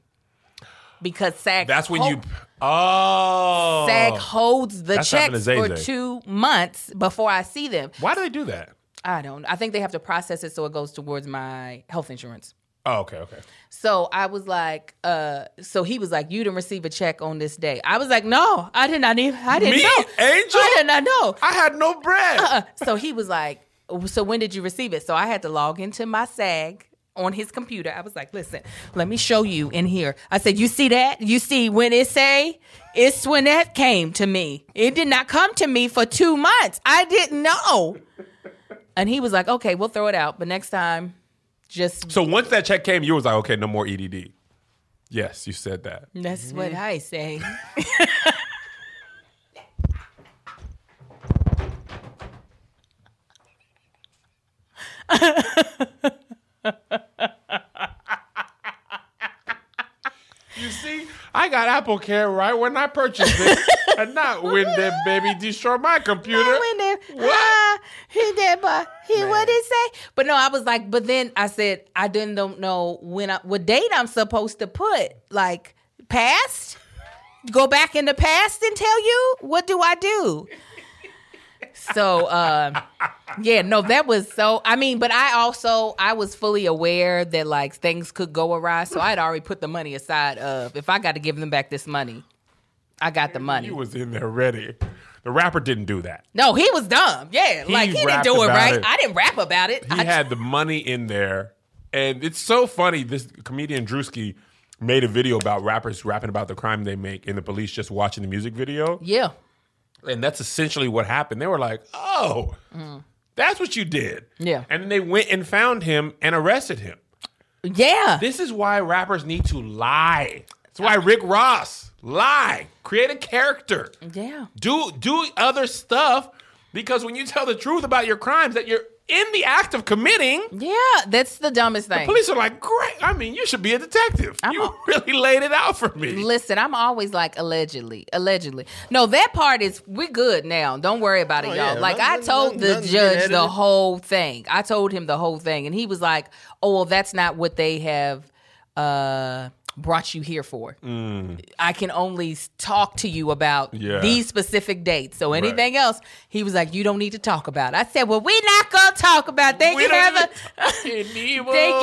[SPEAKER 3] because SAG. That's when you. Oh. SAG holds the checks for two months before I see them.
[SPEAKER 2] Why do they do that?
[SPEAKER 3] I don't. I think they have to process it so it goes towards my health insurance.
[SPEAKER 2] Oh, okay, okay.
[SPEAKER 3] So I was like, uh, so he was like, you didn't receive a check on this day. I was like, no, I did not even, I didn't Me, know. Angel? I
[SPEAKER 2] did not know. I had no bread. Uh-uh.
[SPEAKER 3] So he was like, so when did you receive it? So I had to log into my SAG on his computer. I was like, listen, let me show you in here. I said, you see that? You see when it say? It's when that came to me. It did not come to me for two months. I didn't know. And he was like, okay, we'll throw it out. But next time, just.
[SPEAKER 2] So once that check came, you was like, okay, no more EDD. Yes, you said that.
[SPEAKER 3] That's mm-hmm. what I say.
[SPEAKER 2] *laughs* *laughs* you see, I got Apple Care right when I purchased it, *laughs* and not when that baby destroyed my computer. Not when that, what? Uh, he
[SPEAKER 3] did, but he Man. what did say? But no, I was like, but then I said I didn't don't know when I, what date I'm supposed to put like past. Go back in the past and tell you what do I do? so uh, yeah, no, that was so. I mean, but I also I was fully aware that like things could go awry, so I'd already put the money aside of if I got to give them back this money, I got the money.
[SPEAKER 2] He was in there ready. The rapper didn't do that.
[SPEAKER 3] No, he was dumb. Yeah, he like he didn't do it right. It. I didn't rap about it. He
[SPEAKER 2] I had just... the money in there, and it's so funny. This comedian Drewski made a video about rappers rapping about the crime they make, and the police just watching the music video. Yeah, and that's essentially what happened. They were like, oh, mm. that's what you did. Yeah. And then they went and found him and arrested him. Yeah. This is why rappers need to lie. That's why Rick Ross lie. Create a character. Yeah. Do do other stuff because when you tell the truth about your crimes that you're in the act of committing.
[SPEAKER 3] Yeah, that's the dumbest thing. The
[SPEAKER 2] police are like, great. I mean, you should be a detective. I'm you a- *laughs* really laid it out for me.
[SPEAKER 3] Listen, I'm always like, allegedly, allegedly. No, that part is, we're good now. Don't worry about it, oh, y'all. Yeah. Like, nothing, I told nothing, the judge the whole thing. I told him the whole thing. And he was like, oh, well, that's not what they have. Uh, brought you here for. Mm. I can only talk to you about yeah. these specific dates. So anything right. else, he was like, you don't need to talk about. It. I said, well, we're not gonna talk about. It. Thank we you, Heather. *laughs* Thank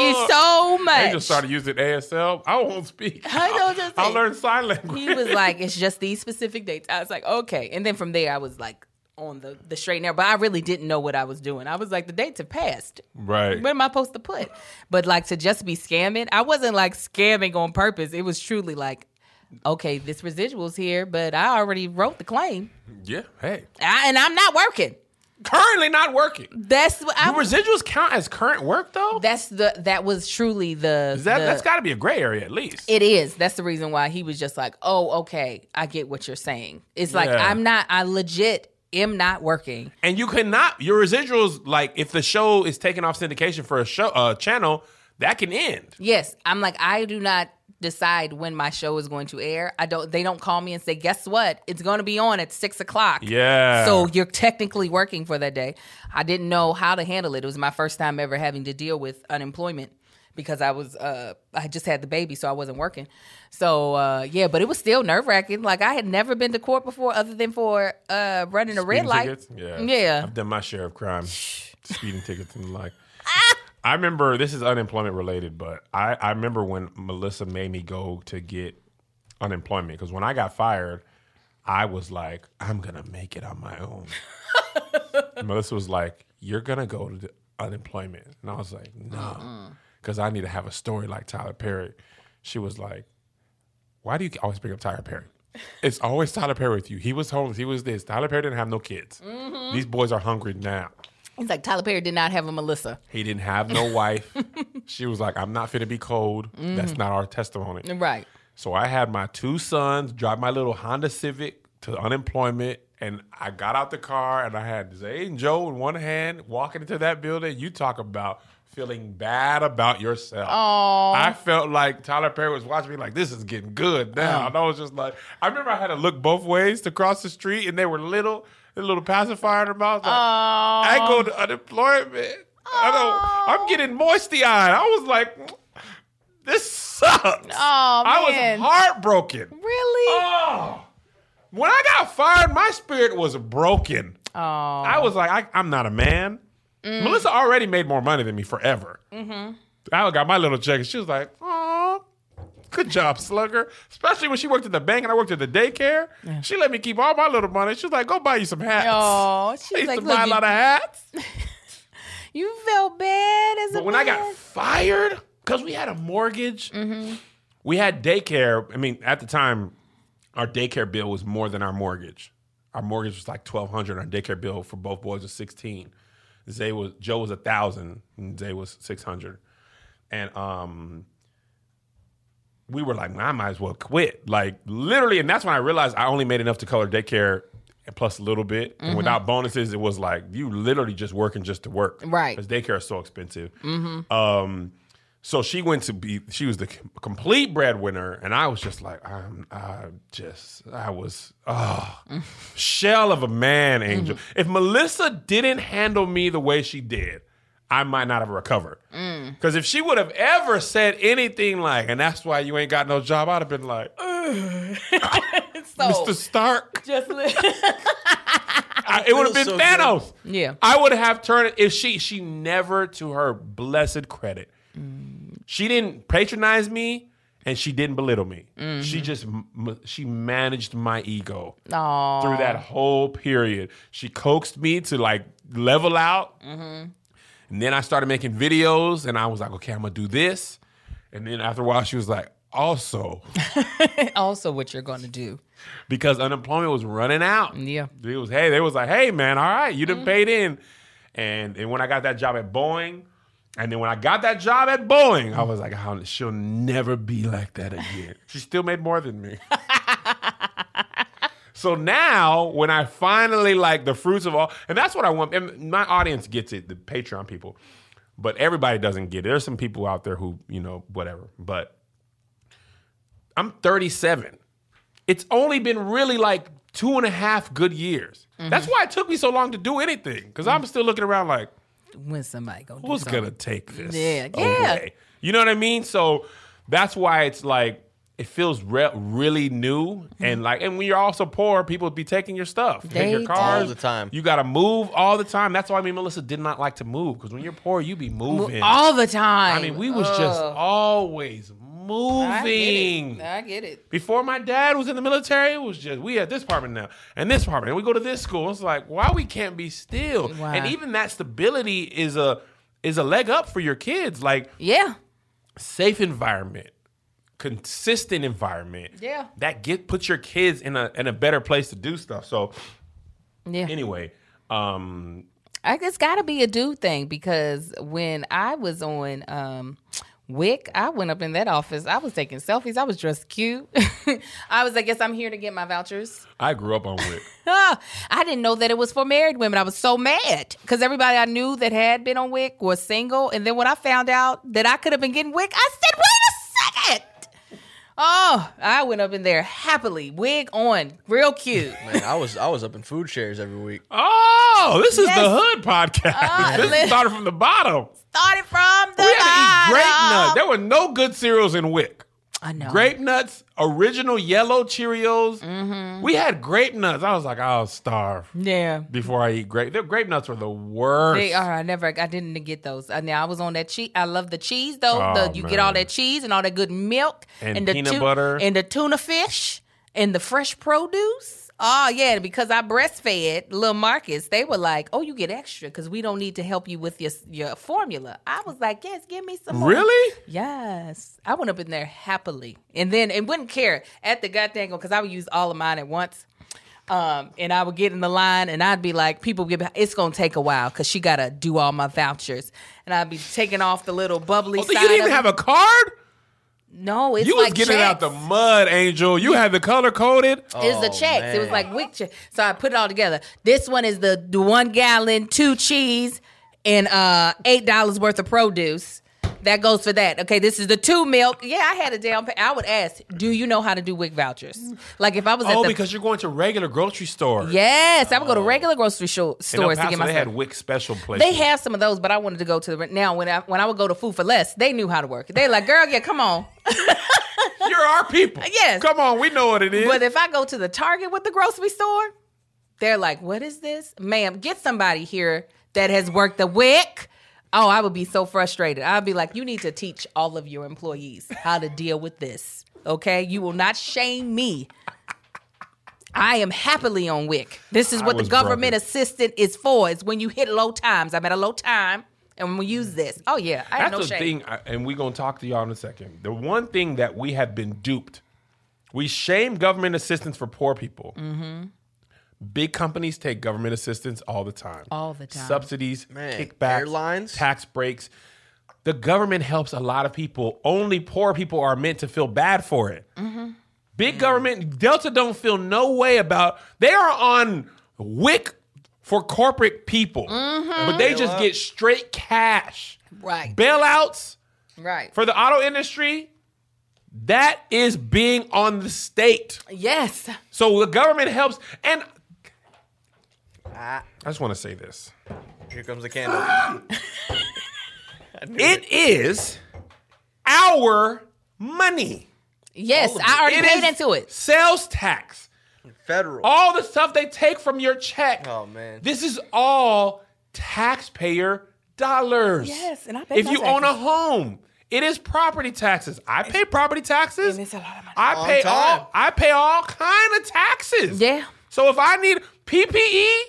[SPEAKER 3] you so much. They
[SPEAKER 2] just started using ASL. I won't speak. *laughs* I, don't just I
[SPEAKER 3] learned sign language. He was like, it's just these specific dates. I was like, okay. And then from there, I was like on the the straight and narrow, but I really didn't know what I was doing. I was like, the dates have passed. Right. What am I supposed to put? But like to just be scamming, I wasn't like scamming on purpose. It was truly like, okay, this residual's here, but I already wrote the claim. Yeah. Hey. I, and I'm not working.
[SPEAKER 2] Currently not working. That's what I Do residuals count as current work though?
[SPEAKER 3] That's the that was truly the Is that the,
[SPEAKER 2] that's gotta be a gray area at least.
[SPEAKER 3] It is. That's the reason why he was just like, Oh, okay, I get what you're saying. It's yeah. like I'm not I legit am not working.
[SPEAKER 2] And you cannot your residuals like if the show is taking off syndication for a show uh, channel that can end.
[SPEAKER 3] Yes, I'm like I do not decide when my show is going to air. I don't. They don't call me and say, "Guess what? It's going to be on at six o'clock." Yeah. So you're technically working for that day. I didn't know how to handle it. It was my first time ever having to deal with unemployment, because I was uh I just had the baby, so I wasn't working. So uh yeah, but it was still nerve wracking. Like I had never been to court before, other than for uh running a red tickets? light. Yeah,
[SPEAKER 2] yeah. I've done my share of crime, speeding tickets and like. *laughs* Ah! I remember this is unemployment related, but I, I remember when Melissa made me go to get unemployment because when I got fired, I was like, I'm gonna make it on my own. *laughs* Melissa was like, You're gonna go to unemployment, and I was like, No. mm because I need to have a story like Tyler Perry. She was like, Why do you always bring up Tyler Perry? *laughs* It's always Tyler Perry with you. He was homeless. He was this. Tyler Perry didn't have no kids. Mm-hmm. These boys are hungry now.
[SPEAKER 3] He's like, Tyler Perry did not have a Melissa.
[SPEAKER 2] He didn't have no *laughs* wife. she was like, I'm not fit to be cold. Mm-hmm. That's not our testimony. Right. So I had my two sons drive my little Honda Civic to unemployment. And I got out the car and I had Zay and Joe in one hand walking into that building. You talk about feeling bad about yourself. Aww. I felt like Tyler Perry was watching me like, this is getting good now. Oh. And I was just like, I remember I had to look both ways to cross the street and they were little, a little pacifier in her mouth. Like, I go to unemployment. Aww. I don't, I'm getting moisty eyed. I was like, this sucks. Oh, I was heartbroken. Really? Oh. When I got fired, my spirit was broken. Oh. I was like, I, I'm not a man. Mm. Melissa already made more money than me forever. Mm-hmm. I got my little check, and she was like, "Oh, good job, slugger." Especially when she worked at the bank and I worked at the daycare. Yeah. She let me keep all my little money. She was like, "Go buy you some hats." Oh, *laughs* she used like, to buy a
[SPEAKER 3] lot
[SPEAKER 2] of
[SPEAKER 3] hats. *laughs* you felt bad as but a.
[SPEAKER 2] when
[SPEAKER 3] man.
[SPEAKER 2] I got fired because we had a mortgage, mm-hmm. we had daycare. I mean, at the time, our daycare bill was more than our mortgage. Our mortgage was like twelve hundred. Our daycare bill for both boys was sixteen. Zay was Joe was a thousand, and Zay was six hundred, and um, we were like, I might as well quit, like literally, and that's when I realized I only made enough to cover daycare plus a little bit, mm-hmm. and without bonuses, it was like you literally just working just to work, right? Because daycare is so expensive. Mm-hmm. Um, so she went to be, she was the complete breadwinner. And I was just like, I'm, I just, I was, oh, shell of a man, Angel. Mm-hmm. If Melissa didn't handle me the way she did, I might not have recovered. Because mm. if she would have ever said anything like, and that's why you ain't got no job, I'd have been like, *laughs* so, Mr. Stark. Just li- *laughs* I, it would have been so Thanos. Good. Yeah. I would have turned if she she never to her blessed credit mm she didn't patronize me and she didn't belittle me. Mm-hmm. She just she managed my ego Aww. through that whole period. She coaxed me to like level out, mm-hmm. and then I started making videos, and I was like, okay, I'm gonna do this, and then after a while, she was like, also,
[SPEAKER 3] *laughs* also, what you're gonna do.
[SPEAKER 2] Because unemployment was running out. Yeah. It was, hey, they was like, hey, man, all right, you did mm-hmm. paid in. And, and when I got that job at Boeing, and then when I got that job at Boeing, I was like, oh, she'll never be like that again. *laughs* she still made more than me. *laughs* so now when I finally like the fruits of all, and that's what I want. And my audience gets it, the Patreon people, but everybody doesn't get it. There's some people out there who, you know, whatever. But I'm 37. It's only been really like two and a half good years. Mm-hmm. That's why it took me so long to do anything. because mm-hmm. I'm mm. still looking around like,
[SPEAKER 3] when somebody go. Who's something.
[SPEAKER 2] gonna take this? Yeah, yeah. Away? You know what I mean? So that's why it's like it feels re- really new mm-hmm. and like and when you're also poor people be taking your stuff they your cars all the time you gotta move all the time that's why i mean melissa did not like to move because when you're poor you be moving
[SPEAKER 3] all the time
[SPEAKER 2] i mean we was Ugh. just always moving.
[SPEAKER 3] I get, I get it.
[SPEAKER 2] Before my dad was in the military, it was just we at this apartment now and this apartment, and we go to this school. It's like why we can't be still. Wow. And even that stability is a is a leg up for your kids. Like yeah, safe environment consistent environment. Yeah. That get puts your kids in a in a better place to do stuff. So Yeah. Anyway, um
[SPEAKER 3] I it's got to be a dude thing because when I was on um WIC, I went up in that office. I was taking selfies. I was dressed cute. *laughs* I was, like, guess I'm here to get my vouchers.
[SPEAKER 2] I grew up on WIC. *laughs* I
[SPEAKER 3] didn't know that it was for married women. I was so mad because everybody I knew that had been on WIC was single. And then when I found out that I could have been getting WIC, I said, wait a second. Oh, I went up in there happily, wig on, real cute.
[SPEAKER 5] *laughs* Man, I was I was up in food shares every week.
[SPEAKER 2] Oh, this is Yes. the Hood podcast. Uh, this li- started from the bottom.
[SPEAKER 3] Started from the we had to eat grape nuts.
[SPEAKER 2] There were no good cereals in WIC. I know. Grape nuts, original yellow Cheerios. Mm-hmm. We had grape nuts. I was like, I'll starve. Yeah. Before I eat grape, the grape nuts were the worst.
[SPEAKER 3] They are. I never. I didn't get those. I, uh, now I was on that cheese. I love the cheese though. Oh, the, you man. get all that cheese and all that good milk and, and peanut the peanut butter and the tuna fish and the fresh produce. Oh yeah, because I breastfed little Marcus. They were like, "Oh, you get extra because we don't need to help you with your your formula." I was like, "Yes, give me some." More. Really? Yes, I went up in there happily, and then and wouldn't care at the gut because I would use all of mine at once. Um, and I would get in the line, and I'd be like, "People, get it's gonna take a while because she gotta do all my vouchers." And I'd be taking off the little bubbly.
[SPEAKER 2] Oh, you didn't even have a card. No, it's you like was getting checks. out the mud, Angel. You had the color coded.
[SPEAKER 3] Oh, it's the checks. Man. It was oh, like WIC So I put it all together. This one is the, the one gallon, two cheese, and uh, eight dollars worth of produce that goes for that. Okay, this is the two milk. Yeah, I had a down payment. I would ask, do you know how to do WIC vouchers? Like if I was
[SPEAKER 2] at Oh, the because you're going to regular grocery stores.
[SPEAKER 3] yes, I would go to oh. regular grocery sho- stores
[SPEAKER 2] to get my. they had WIC special places.
[SPEAKER 3] They have some of those, but I wanted to go to the now when I when I would go to Food 4 Less, they knew how to work. it. They like, girl, yeah, come on. *laughs*
[SPEAKER 2] You're our people. *laughs* Yes. Come on, we know what it is.
[SPEAKER 3] But if I go to the Target with the grocery store, they're like, "What is this, ma'am? Get somebody here that has worked the WIC Oh, I would be so frustrated. I'd be like, you need to teach all of your employees how to deal with this. Okay? You will not shame me. I am happily on WIC. This is what the government broken. assistant is for. It's when you hit low times. I'm at a low time and we use mm. this. Oh yeah, I That's no the
[SPEAKER 2] shame. thing, and we're gonna talk to y'all in a second. The one thing that we have been duped, we shame government assistance for poor people, mm-hmm. Big companies take government assistance all the time. All the time. Subsidies, Man, kickbacks, airlines, tax breaks. The government helps a lot of people. Only poor people are meant to feel bad for it. Mm-hmm. Big mm government, Delta don't feel no way about. They are on WIC for corporate people, mm-hmm. but they just get straight cash. Right. Bailouts. Right. For the auto industry, that is being on the state. Yes. So the government helps. And I just want to say this.
[SPEAKER 5] Here comes the candle.
[SPEAKER 2] *gasps* it is our money.
[SPEAKER 3] Yes, I already It paid into it.
[SPEAKER 2] Sales tax. Federal. All the stuff they take from your check. Oh, man. This is all taxpayer dollars. Yes, and I pay If you own a home, it is property taxes. I pay property taxes. And it's a lot of money. I pay time. all I pay all kind of taxes. Yeah. So if I need PPE,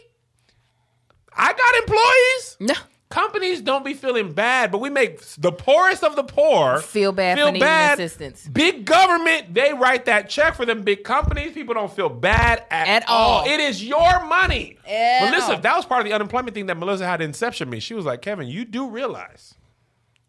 [SPEAKER 2] I got employees. No. Companies don't be feeling bad, but we make the poorest of the poor feel bad feel bad. assistance. Big government, they write that check for them big companies. People don't feel bad at, at all. all. It is your money. At Melissa, all. that was part of the unemployment thing that Melissa had inception me. She was like, Kevin, you do realize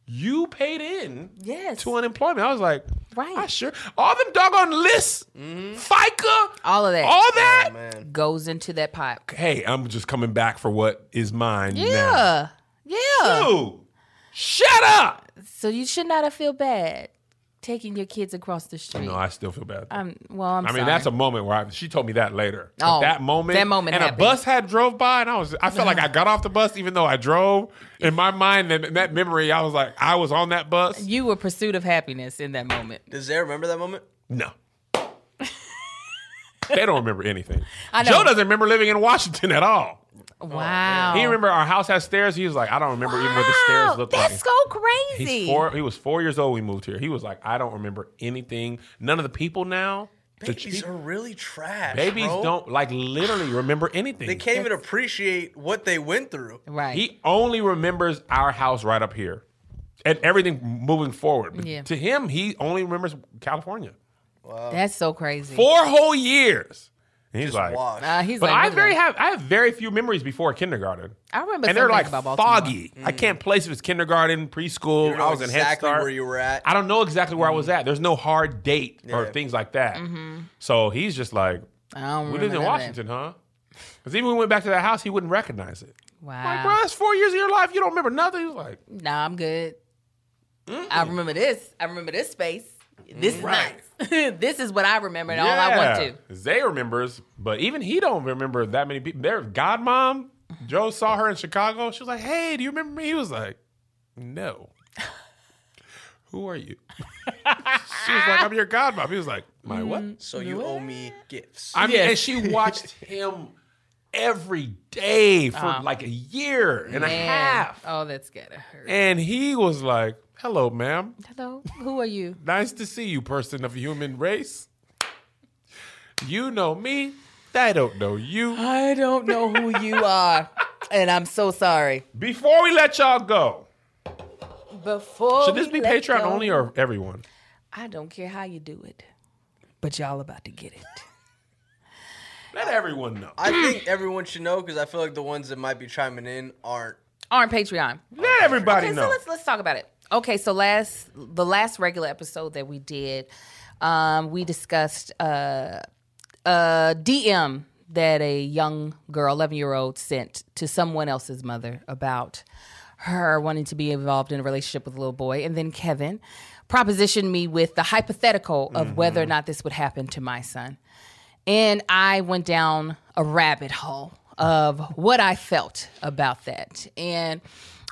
[SPEAKER 2] you paid in yes. to unemployment. I was like, right. I sure. All them doggone lists, mm-hmm. FICA,
[SPEAKER 3] all of that.
[SPEAKER 2] All that
[SPEAKER 3] oh, goes into that pot.
[SPEAKER 2] Hey, I'm just coming back for what is mine. Yeah. Now. Yeah. shut up.
[SPEAKER 3] So you should not have feel bad taking your kids across the oh, street.
[SPEAKER 2] No, I still feel bad. Um, well, I'm i mean, that's a moment where I, she told me that later. Oh,
[SPEAKER 3] that moment. That moment.
[SPEAKER 2] And happened. a bus had drove by, and I was, I felt like I got off the bus, even though I drove. In my mind, that, that memory, I was like, I was on that bus.
[SPEAKER 3] You were pursuit of happiness in that moment.
[SPEAKER 5] Does Zara remember that moment?
[SPEAKER 2] No. they don't remember anything. *laughs* I know. Joe doesn't remember living in Washington at all. Oh, wow. He remember our house has stairs. He was like, I don't remember even what the stairs looked
[SPEAKER 3] like. That's so crazy. He's
[SPEAKER 2] four, he was four years old when we moved here. He was like, I don't remember anything. None of the people now. Babies
[SPEAKER 5] are really trash.
[SPEAKER 2] Babies bro. don't like literally remember anything.
[SPEAKER 5] They can't even appreciate what they went through.
[SPEAKER 2] Right. He only remembers our house right up here and everything moving forward. Yeah. To him, he only remembers California.
[SPEAKER 3] That's so crazy.
[SPEAKER 2] Four whole years. And he's Just like, Nah, he's but like, I very have I have very few memories before kindergarten. I remember, and they're like foggy. Mm. I can't place if it's kindergarten, preschool. I was exactly in Head Start. Where you were at? I don't know exactly where mm. I was mm. at. There's no hard date yeah. or things like that. Mm-hmm. So he's just like, we lived in Washington, huh? Because even when we went back to that house, he wouldn't recognize it. Wow, like bro, that's four years of your life. You don't remember nothing. He's like,
[SPEAKER 3] Nah, I'm good. mm I remember this. I remember this space. This right. *laughs* this is what I remember and yeah. all I want
[SPEAKER 2] to. Zay remembers, but even he don't remember that many people. Their godmom, Joe saw her in Chicago. She was like, "Hey, do you remember me?" He was like, "No." *laughs* Who are you? *laughs* she was like, "I'm your godmom." He was like, "My what?" Mm-hmm. So
[SPEAKER 5] you
[SPEAKER 2] what?
[SPEAKER 5] owe me gifts.
[SPEAKER 2] I mean, yes. and she watched him every day for uh-huh. like a year and Man. a half. Oh, that's gotta hurt. And he was like, Hello, ma'am.
[SPEAKER 3] Hello. Who are you? *laughs*
[SPEAKER 2] nice to see you, person of human race. You know me. I don't know you.
[SPEAKER 3] I don't know who you are. And I'm so sorry.
[SPEAKER 2] Before we let y'all go. Before Should this be Patreon go, only or everyone?
[SPEAKER 3] I don't care how you do it. But y'all about to get it.
[SPEAKER 2] let everyone know.
[SPEAKER 5] I think everyone should know because I feel like the ones that might be chiming in aren't
[SPEAKER 3] aren't Patreon. Let
[SPEAKER 2] everybody
[SPEAKER 3] okay,
[SPEAKER 2] know. So
[SPEAKER 3] let's
[SPEAKER 2] let's
[SPEAKER 3] talk about it. Okay, so last the last regular episode that we did, um, we discussed uh, a DM that a young girl, eleven year old, sent to someone else's mother about her wanting to be involved in a relationship with a little boy, and then Kevin propositioned me with the hypothetical of mm-hmm. whether or mm-hmm. not this would happen to my son, and I went down a rabbit hole of what I felt about that, and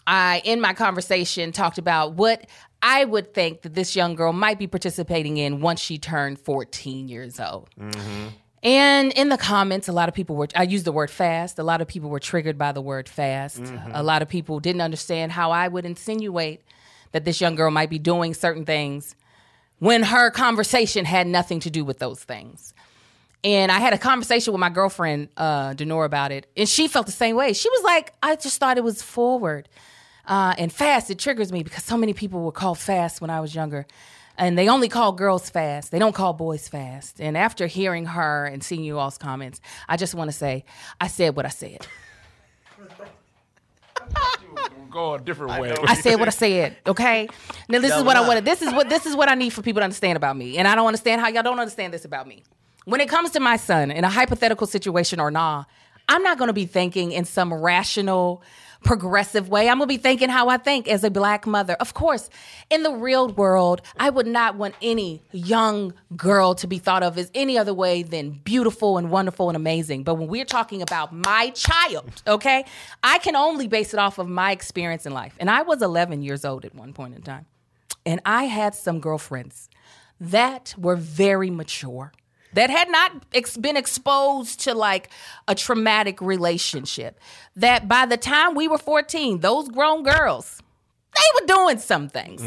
[SPEAKER 3] I, in my conversation, talked about what I would think that this young girl might be participating in once she turned 14 years old. Mm-hmm. And in the comments, a lot of people were, I used the word fast. A lot of people were triggered by the word fast. Mm-hmm. A lot of people didn't understand how I would insinuate that this young girl might be doing certain things when her conversation had nothing to do with those things. And I had a conversation with my girlfriend, uh, Denora, about it. And she felt the same way. She was like, I just thought it was forward. Uh, and fast, it triggers me because so many people were called fast when I was younger. And they only call girls fast. They don't call boys fast. And after hearing her and seeing you all's comments, I just want to say, I said what I said.
[SPEAKER 2] go a different way. I,
[SPEAKER 3] I said what I said. Okay. Now this is what I wanted. This is what this is what I need for people to understand about me, and I don't understand how y'all don't understand this about me. When it comes to my son in a hypothetical situation or nah, I'm not going to be thinking in some rational progressive way. I'm going to be thinking how I think as a black mother. Of course, in the real world, I would not want any young girl to be thought of as any other way than beautiful and wonderful and amazing. But when we're talking about my child, okay, I can only base it off of my experience in life. And I was 11 years old at one point in time. And I had some girlfriends that were very mature that had not ex- been exposed to like a traumatic relationship. That by the time we were 14, those grown girls, they were doing some things.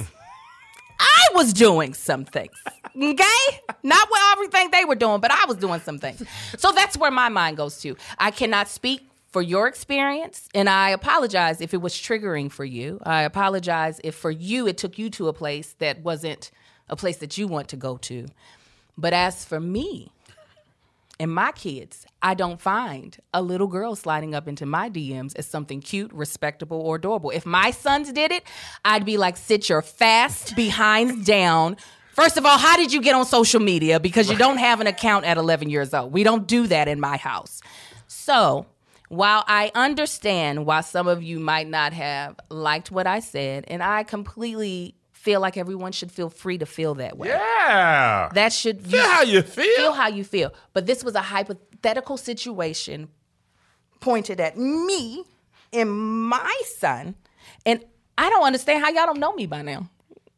[SPEAKER 3] *laughs* I was doing some things. Okay? Not what everything think they were doing, but I was doing some things. So that's where my mind goes to. I cannot speak for your experience, and I apologize if it was triggering for you. I apologize if for you it took you to a place that wasn't a place that you want to go to. But as for me and my kids, I don't find a little girl sliding up into my DMs as something cute, respectable, or adorable. If my sons did it, I'd be like, sit your fast behinds down. First of all, how did you get on social media? Because you don't have an account at 11 years old. We don't do that in my house. So, while I understand why some of you might not have liked what I said, and I completely feel like everyone should feel free to feel that way. Yeah. That should
[SPEAKER 2] feel you,
[SPEAKER 3] how
[SPEAKER 2] you
[SPEAKER 3] feel. Feel how you feel. But this was a hypothetical situation pointed at me and my son. And I don't understand how y'all don't know me by now.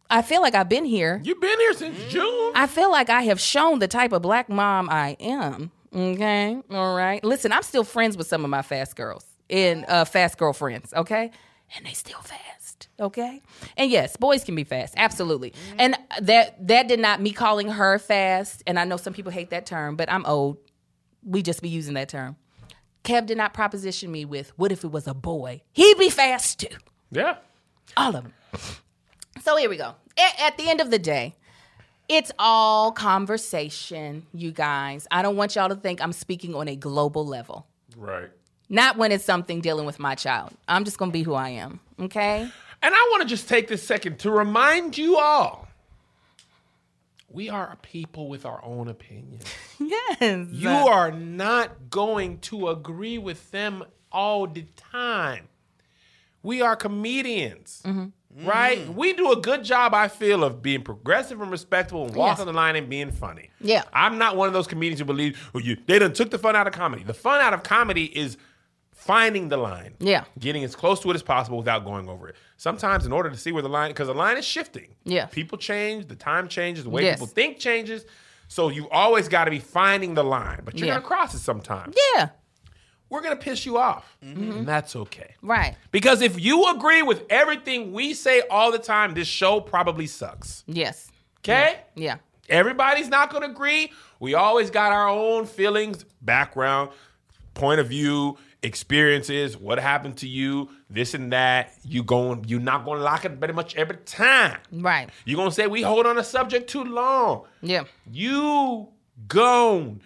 [SPEAKER 3] I feel like I've been here.
[SPEAKER 2] You've been here since mm. June.
[SPEAKER 3] I feel like I have shown the type of black mom I am. Okay. All right. Listen, I'm still friends with some of my fast girls and uh, fast girlfriends. Okay. And they still fast fast, okay? And yes, boys can be fast, absolutely. Mm-hmm. And that that did not me calling her fast, and I know some people hate that term, but I'm old. We just be using that term. Kev did not proposition me with, what if it was a boy? He'd be fast too. Yeah. All of them. So here we go. A- at the end of the day, it's all conversation, you guys. I don't want y'all to think I'm speaking on a global level. Right. Not when it's something dealing with my child. I'm just going to be who I am, okay?
[SPEAKER 2] And I want to just take this second to remind you all we are people with our own opinions. *laughs* yes. You are not going to agree with them all the time. We are comedians, mm-hmm. right? Mm. We do a good job, I feel, of being progressive and respectful and walking yes. the line and being funny. Yeah. I'm not one of those comedians who believe who oh, you, they done took the fun out of comedy. The fun out of comedy is finding the line. Yeah. Getting as close to it as possible without going over it. Sometimes in order to see where the line because the line is shifting. Yeah. People change, the time changes, the way yes. people think changes. So you always got to be finding the line, but you're yeah. gonna cross it sometimes. Yeah. We're gonna piss you off. Mm-hmm. And that's okay. Right. Because if you agree with everything we say all the time, this show probably sucks. Yes. Okay? yeah. yeah. Everybody's not gonna agree. We always got our own feelings, background, point of view, experiences, what happened to you, this and that. You going, you're not going to lock it pretty much every time. Right. You're going to say we hold on a subject too long. Yeah. You gone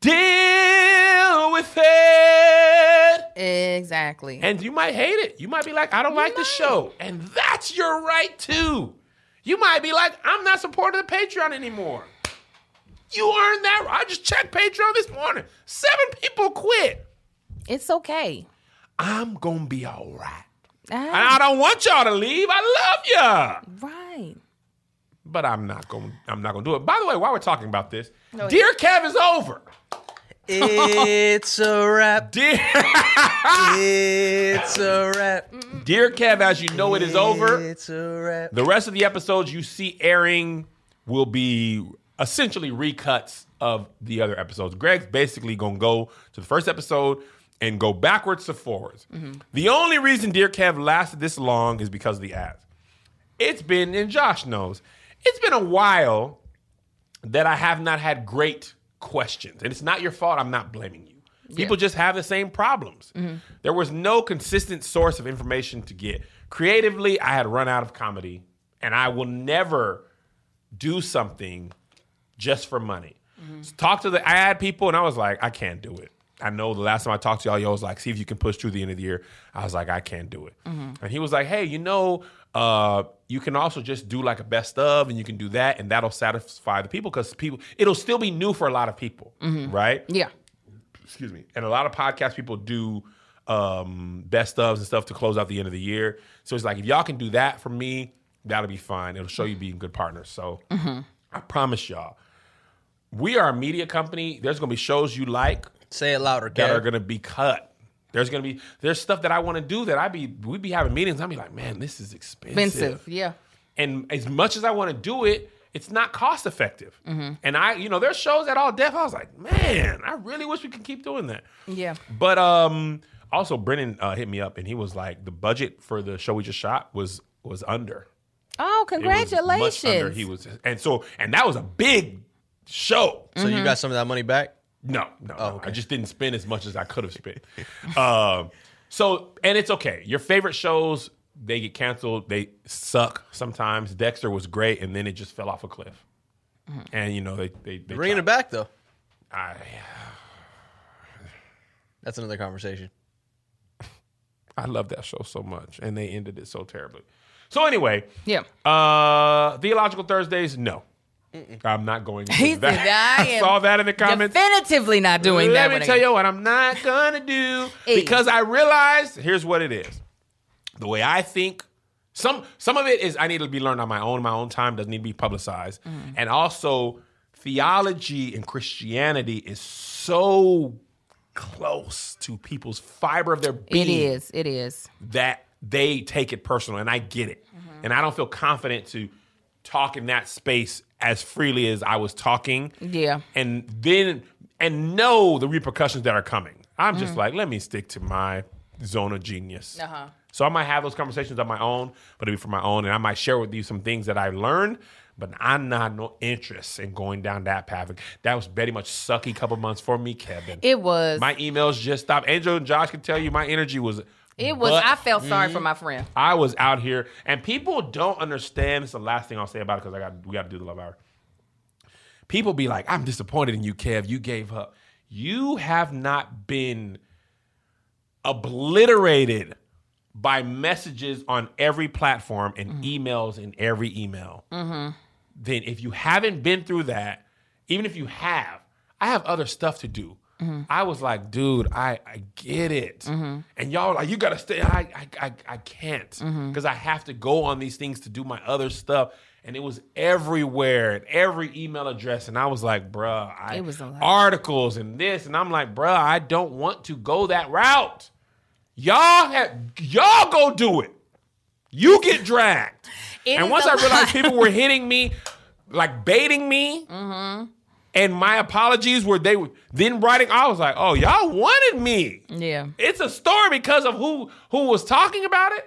[SPEAKER 2] deal with it. Exactly. And you might hate it. You might be like, I don't you like might. the show. And that's your right too. You might be like, I'm not supporting the Patreon anymore. You earned that. I just checked Patreon this morning. Seven people quit.
[SPEAKER 3] It's okay.
[SPEAKER 2] I'm gonna be all right. Ah. And I, don't want y'all to leave. I love y'all. Right. But I'm not gonna I'm not gonna do it. By the way, while we're talking about this, no, Dear Kev is over.
[SPEAKER 5] It's a wrap.
[SPEAKER 2] *laughs*
[SPEAKER 5] Dear It's a wrap.
[SPEAKER 2] Dear Kev, as you know, it is over. It's a wrap. The rest of the episodes you see airing will be essentially recuts of the other episodes. Greg's basically gonna go to the first episode and go backwards to forwards. Mm-hmm. The only reason Dear Kev lasted this long is because of the ads. It's been, and Josh knows, it's been a while that I have not had great questions. And it's not your fault. I'm not blaming you. People yeah. just have the same problems. Mm-hmm. There was no consistent source of information to get. Creatively, I had run out of comedy, and I will never do something just for money. Mm-hmm. So talk to the ad people, and I was like, I can't do it. I know the last time I talked to y'all, y'all was like, see if you can push through the end of the year. I was like, I can't do it. Mm-hmm. And he was like, hey, you know, uh, you can also just do like a best of and you can do that and that'll satisfy the people because people, it'll still be new for a lot of people, mm-hmm. right? Yeah. Excuse me. And a lot of podcast people do um, best ofs and stuff to close out the end of the year. So it's like, if y'all can do that for me, that'll be fine. It'll show you being good partners. So mm-hmm. I promise y'all, we are a media company. There's going to be shows you like
[SPEAKER 5] Say it louder. That
[SPEAKER 2] are gonna be cut. There's gonna be there's stuff that I want to do that I would be we would be having meetings. I'd be like, man, this is expensive. Expensive, yeah. And as much as I want to do it, it's not cost effective. Mm-hmm. And I, you know, there's shows at all deaf. I was like, man, I really wish we could keep doing that. Yeah. But um, also Brennan uh, hit me up and he was like, the budget for the show we just shot was was under.
[SPEAKER 3] Oh, congratulations! Was under.
[SPEAKER 2] He was, and so and that was a big show.
[SPEAKER 5] So mm-hmm. you got some of that money back?
[SPEAKER 2] No, no, oh, okay. I just didn't spend as much as I could have spent. *laughs* um, so, and it's okay. Your favorite shows they get canceled. They suck sometimes. Dexter was great, and then it just fell off a cliff. Mm-hmm. And you know they they, they
[SPEAKER 5] bringing it back though. I. That's another conversation.
[SPEAKER 2] *sighs* I love that show so much, and they ended it so terribly. So anyway, yeah. Uh, Theological Thursdays, no, Mm-mm. I'm not going to do that. I, *laughs* I saw that in the comments.
[SPEAKER 3] Definitively not doing
[SPEAKER 2] Let that. Let me tell again. you what I'm not going to do because I realized here's what it is. The way I think some some of it is I need to be learned on my own, my own time doesn't need to be publicized. Mm. And also theology and Christianity is so close to people's fiber of their being. It
[SPEAKER 3] is. It is.
[SPEAKER 2] That they take it personal and I get it. Mm-hmm. And I don't feel confident to talk in that space as freely as I was talking. Yeah. And then and know the repercussions that are coming. I'm just mm-hmm. like, let me stick to my zone of genius. Uh-huh. So I might have those conversations on my own, but it'll be for my own, and I might share with you some things that I learned. But I'm not no interest in going down that path. That was very much sucky couple months for me, Kevin.
[SPEAKER 3] It was.
[SPEAKER 2] My emails just stopped. Angel and Josh can tell you my energy was
[SPEAKER 3] it was. But I felt sorry for mm, my friend.
[SPEAKER 2] I was out here, and people don't understand. It's the last thing I'll say about it because I got we got to do the love hour. People be like, "I'm disappointed in you, Kev. You gave up. You have not been obliterated by messages on every platform and mm-hmm. emails in every email. Mm-hmm. Then, if you haven't been through that, even if you have, I have other stuff to do. Mm-hmm. I was like, dude, I, I get it. Mm-hmm. And y'all like, you gotta stay. I I I, I can't because mm-hmm. I have to go on these things to do my other stuff. And it was everywhere at every email address. And I was like, bruh, I, it was articles and this. And I'm like, bruh, I don't want to go that route. Y'all have y'all go do it. You get dragged. *laughs* and once I realized people were *laughs* hitting me, like baiting me, mm-hmm. And my apologies were they were then writing. I was like, oh, y'all wanted me. Yeah. It's a story because of who who was talking about it.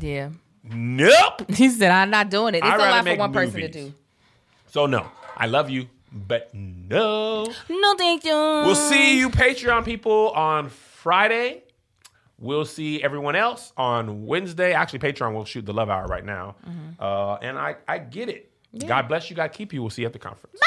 [SPEAKER 2] Yeah.
[SPEAKER 3] Nope. *laughs* He said, I'm not doing it. It's I'd a lot for one movies. person to do.
[SPEAKER 2] So no. I love you, but no. No, thank you. We'll see you Patreon people on Friday. We'll see everyone else on Wednesday. Actually, Patreon will shoot the love hour right now. Mm-hmm. Uh, and I, I get it. Yeah. God bless you. God keep you. We'll see you at the conference. Bye.